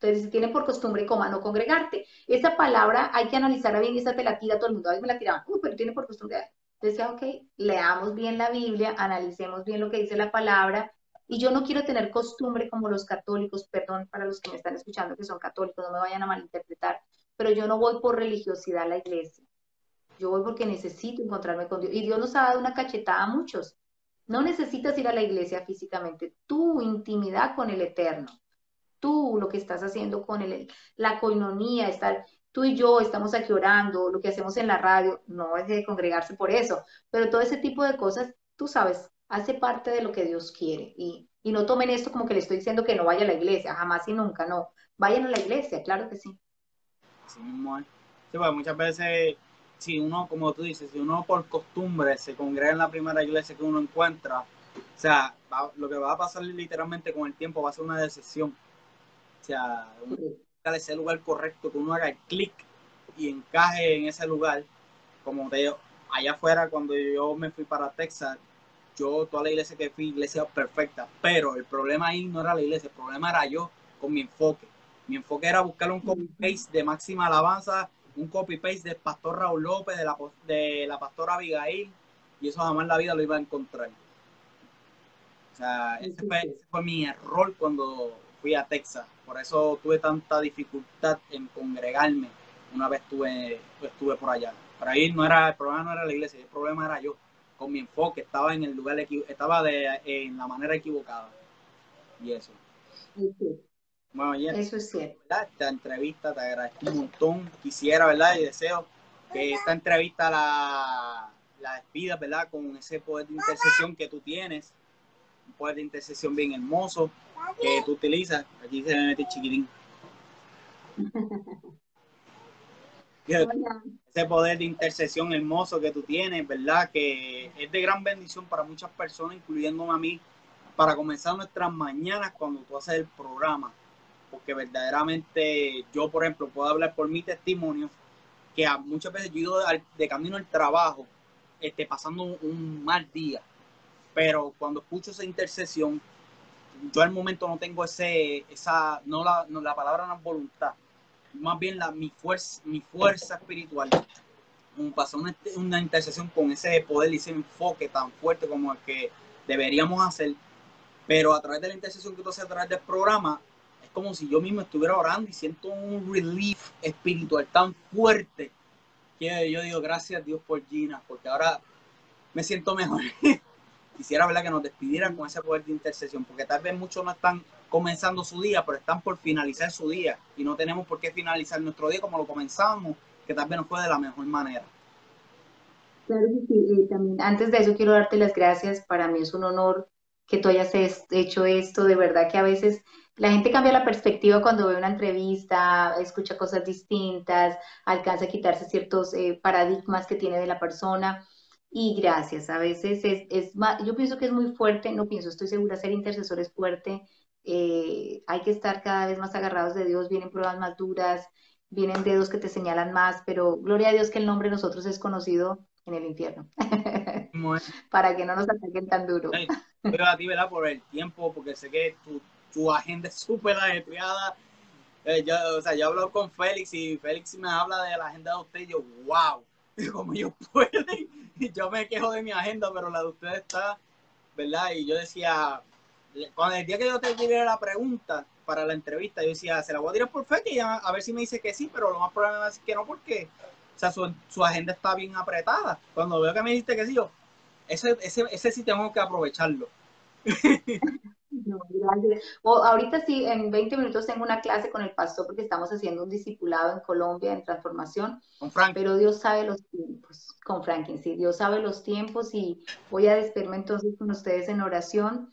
Entonces, si tiene por costumbre, coma, no congregarte. Esa palabra hay que analizarla bien esa te la tira todo el mundo. A mí me la tiraban, uy, pero tiene por costumbre. Decía, ok, leamos bien la Biblia, analicemos bien lo que dice la palabra. Y yo no quiero tener costumbre como los católicos, perdón para los que me están escuchando que son católicos, no me vayan a malinterpretar, pero yo no voy por religiosidad a la iglesia. Yo voy porque necesito encontrarme con Dios. Y Dios nos ha dado una cachetada a muchos. No necesitas ir a la iglesia físicamente, tu intimidad con el Eterno tú lo que estás haciendo con el, la coinonía, estar, tú y yo estamos aquí orando, lo que hacemos en la radio, no es de congregarse por eso, pero todo ese tipo de cosas, tú sabes, hace parte de lo que Dios quiere. Y, y no tomen esto como que le estoy diciendo que no vaya a la iglesia, jamás y nunca, no. Vayan a la iglesia, claro que sí. Sí, pues muchas veces, si uno, como tú dices, si uno por costumbre se congrega en la primera iglesia que uno encuentra, o sea, lo que va a pasar literalmente con el tiempo va a ser una decisión o sea, buscar ese lugar correcto, que uno haga el clic y encaje en ese lugar. Como te digo, allá afuera, cuando yo me fui para Texas, yo, toda la iglesia que fui, iglesia perfecta, pero el problema ahí no era la iglesia, el problema era yo con mi enfoque. Mi enfoque era buscar un copy-paste de máxima alabanza, un copy-paste del pastor Raúl López, de la, de la pastora Abigail, y eso jamás en la vida lo iba a encontrar. O sea, ese fue mi error cuando fui a Texas. Por eso tuve tanta dificultad en congregarme una vez estuve, estuve por allá. Para ir no era, el problema no era la iglesia, el problema era yo. Con mi enfoque estaba en el lugar, estaba de, en la manera equivocada. Y eso. Bueno, eso es cierto. Esta entrevista te agradezco un montón. Quisiera, ¿verdad? Y deseo que esta entrevista la, la despidas, ¿verdad? Con ese poder de intercesión que tú tienes. Un poder de intercesión bien hermoso que tú utilizas. Aquí se me mete chiquitín. Ese poder de intercesión hermoso que tú tienes, ¿verdad? Que es de gran bendición para muchas personas, incluyéndome a mí, para comenzar nuestras mañanas cuando tú haces el programa. Porque verdaderamente yo, por ejemplo, puedo hablar por mi testimonio, que muchas veces yo he ido de, camino al trabajo, este, pasando un, un mal día. Pero cuando escucho esa intercesión, yo al momento no tengo ese, esa, no la, la palabra no es voluntad, más bien la, mi, fuerza, mi fuerza espiritual. Pasó una, una intercesión con ese poder y ese enfoque tan fuerte como el que deberíamos hacer, pero a través de la intercesión que tú haces a través del programa, es como si yo mismo estuviera orando y siento un relief espiritual tan fuerte que yo digo gracias a Dios por Gina, porque ahora me siento mejor. quisiera ¿verdad? que nos despidieran con ese poder de intercesión, porque tal vez muchos no están comenzando su día, pero están por finalizar su día y no tenemos por qué finalizar nuestro día como lo comenzamos, que tal vez nos fue de la mejor manera. Claro que sí, eh, también antes de eso quiero darte las gracias, para mí es un honor que tú hayas hecho esto, de verdad que a veces la gente cambia la perspectiva cuando ve una entrevista, escucha cosas distintas, alcanza a quitarse ciertos eh, paradigmas que tiene de la persona y gracias. A veces es, es más, yo pienso que es muy fuerte, no pienso, estoy segura, ser intercesor es fuerte, eh, hay que estar cada vez más agarrados de Dios, vienen pruebas más duras, vienen dedos que te señalan más, pero gloria a Dios que el nombre de nosotros es conocido en el infierno, para que no nos ataquen tan duro. Pero a ti, ¿verdad? Por el tiempo, porque sé que tu, tu agenda es súper ajetreada. Eh, yo, o sea, yo hablo con Félix y Félix me habla de la agenda de usted y yo, wow, como yo pueden yo me quejo de mi agenda, pero la de ustedes está, ¿verdad? Y yo decía, cuando el día que yo te tiré la pregunta para la entrevista, yo decía, se la voy a tirar por fe, que a ver si me dice que sí, pero lo más probable es que no, porque o sea, su, su, agenda está bien apretada. Cuando veo que me dijiste que sí, yo, ese, ese, ese sí tengo que aprovecharlo. No, O, ahorita sí, en 20 minutos tengo una clase con el pastor porque estamos haciendo un discipulado en Colombia en transformación. Con Frank. Pero Dios sabe los tiempos. Con Franklin, sí. Dios sabe los tiempos y voy a despedirme entonces con ustedes en oración.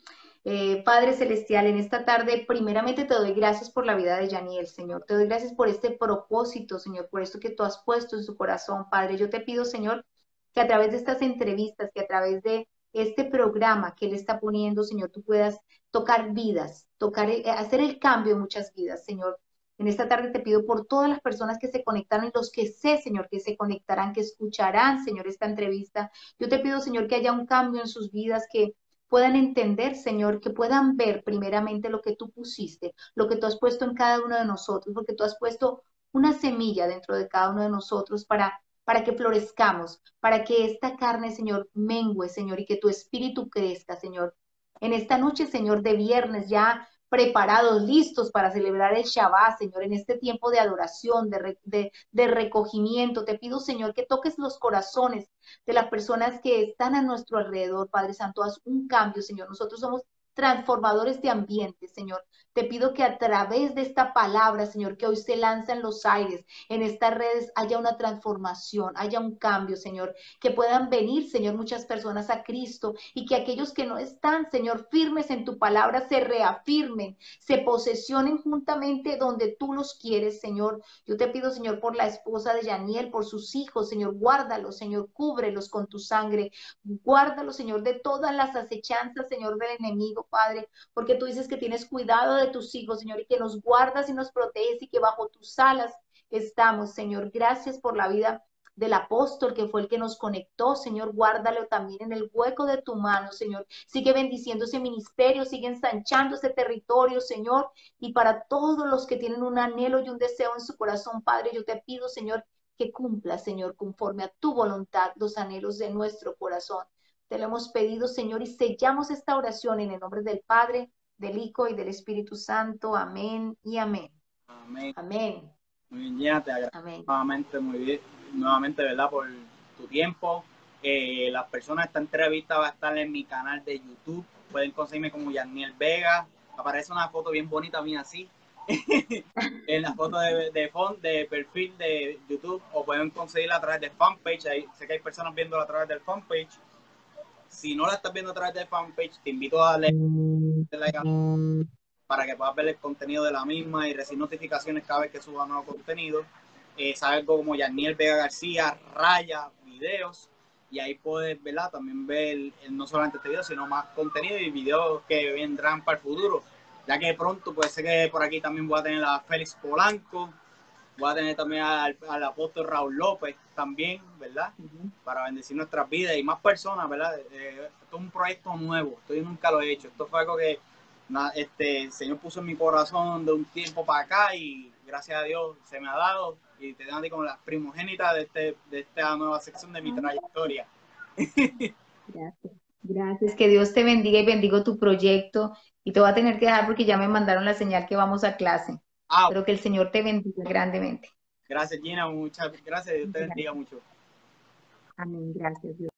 Eh, Padre Celestial, en esta tarde, primeramente te doy gracias por la vida de Yaniel, Señor. Te doy gracias por este propósito, Señor, por esto que tú has puesto en su corazón, Padre. Yo te pido, Señor, que a través de estas entrevistas, que a través de este programa que Él está poniendo, Señor, tú puedas tocar vidas, tocar, hacer el cambio en muchas vidas, Señor. En esta tarde te pido por todas las personas que se conectaron y los que sé, Señor, que se conectarán, que escucharán, Señor, esta entrevista. Yo te pido, Señor, que haya un cambio en sus vidas, que puedan entender, Señor, que puedan ver primeramente lo que tú pusiste, lo que tú has puesto en cada uno de nosotros, porque tú has puesto una semilla dentro de cada uno de nosotros para para que florezcamos, para que esta carne, Señor, mengue, Señor, y que tu espíritu crezca, Señor. En esta noche, Señor, de viernes, ya preparados, listos para celebrar el Shabbat, Señor, en este tiempo de adoración, de, de, recogimiento. Te pido, Señor, que toques los corazones de las personas que están a nuestro alrededor, Padre Santo. Haz un cambio, Señor. Nosotros somos transformadores de ambiente, Señor. Te pido que a través de esta palabra, Señor, que hoy se lanza en los aires, en estas redes, haya una transformación, haya un cambio, Señor. Que puedan venir, Señor, muchas personas a Cristo y que aquellos que no están, Señor, firmes en tu palabra, se reafirmen, se posesionen juntamente donde tú los quieres, Señor. Yo te pido, Señor, por la esposa de Yaniel, por sus hijos, Señor, guárdalos, Señor, cúbrelos con tu sangre. Guárdalos, Señor, de todas las acechanzas, Señor, del enemigo, Padre, porque tú dices que tienes cuidado de tus hijos, Señor, y que nos guardas y nos proteges y que bajo tus alas estamos, Señor. Gracias por la vida del apóstol que fue el que nos conectó, Señor, guárdalo también en el hueco de tu mano, Señor. Sigue bendiciendo ese ministerio, sigue ensanchando ese territorio, Señor. Y para todos los que tienen un anhelo y un deseo en su corazón, Padre, yo te pido, Señor, que cumpla, Señor, conforme a tu voluntad, los anhelos de nuestro corazón. Te lo hemos pedido, Señor, y sellamos esta oración en el nombre del Padre, del Hijo y del Espíritu Santo. Amén y amén. Amén. Amén. Muy bien, Gina, te agradezco nuevamente, muy bien, nuevamente, ¿verdad? Por tu tiempo. Eh, las personas esta entrevista va a estar en mi canal de YouTube. Pueden conseguirme como Yaniel Vega. Aparece una foto bien bonita mía así. en la foto de, de, de perfil de YouTube o pueden conseguirla a través de fanpage. Ahí, sé que hay personas viéndola a través del fanpage. Si no la estás viendo a través de fanpage, te invito a darle like para que puedas ver el contenido de la misma y recibir notificaciones cada vez que suba nuevo contenido. Eh, algo como Yaniel Vega García, Raya, videos, y ahí puedes verla, también ver no solamente este video, sino más contenido y videos que vendrán para el futuro. Ya que pronto puede ser que por aquí también voy a tener a Félix Polanco, voy a tener también al, apóstol Raúl López también, ¿verdad? Para bendecir nuestras vidas y más personas, ¿verdad? Eh, esto es un proyecto nuevo, esto yo nunca lo he hecho, esto fue algo que este, el Señor puso en mi corazón de un tiempo para acá y gracias a Dios se me ha dado y te dan como la primogénita de, este, de esta nueva sección de mi trayectoria. Gracias. Gracias, que Dios te bendiga y bendigo tu proyecto. Y te voy a tener que dejar porque ya me mandaron la señal que vamos a clase. Ah, Pero que el Señor te bendiga grandemente. Gracias, Gina. Muchas gracias. Dios te bendiga mucho. Amén. Gracias, Dios.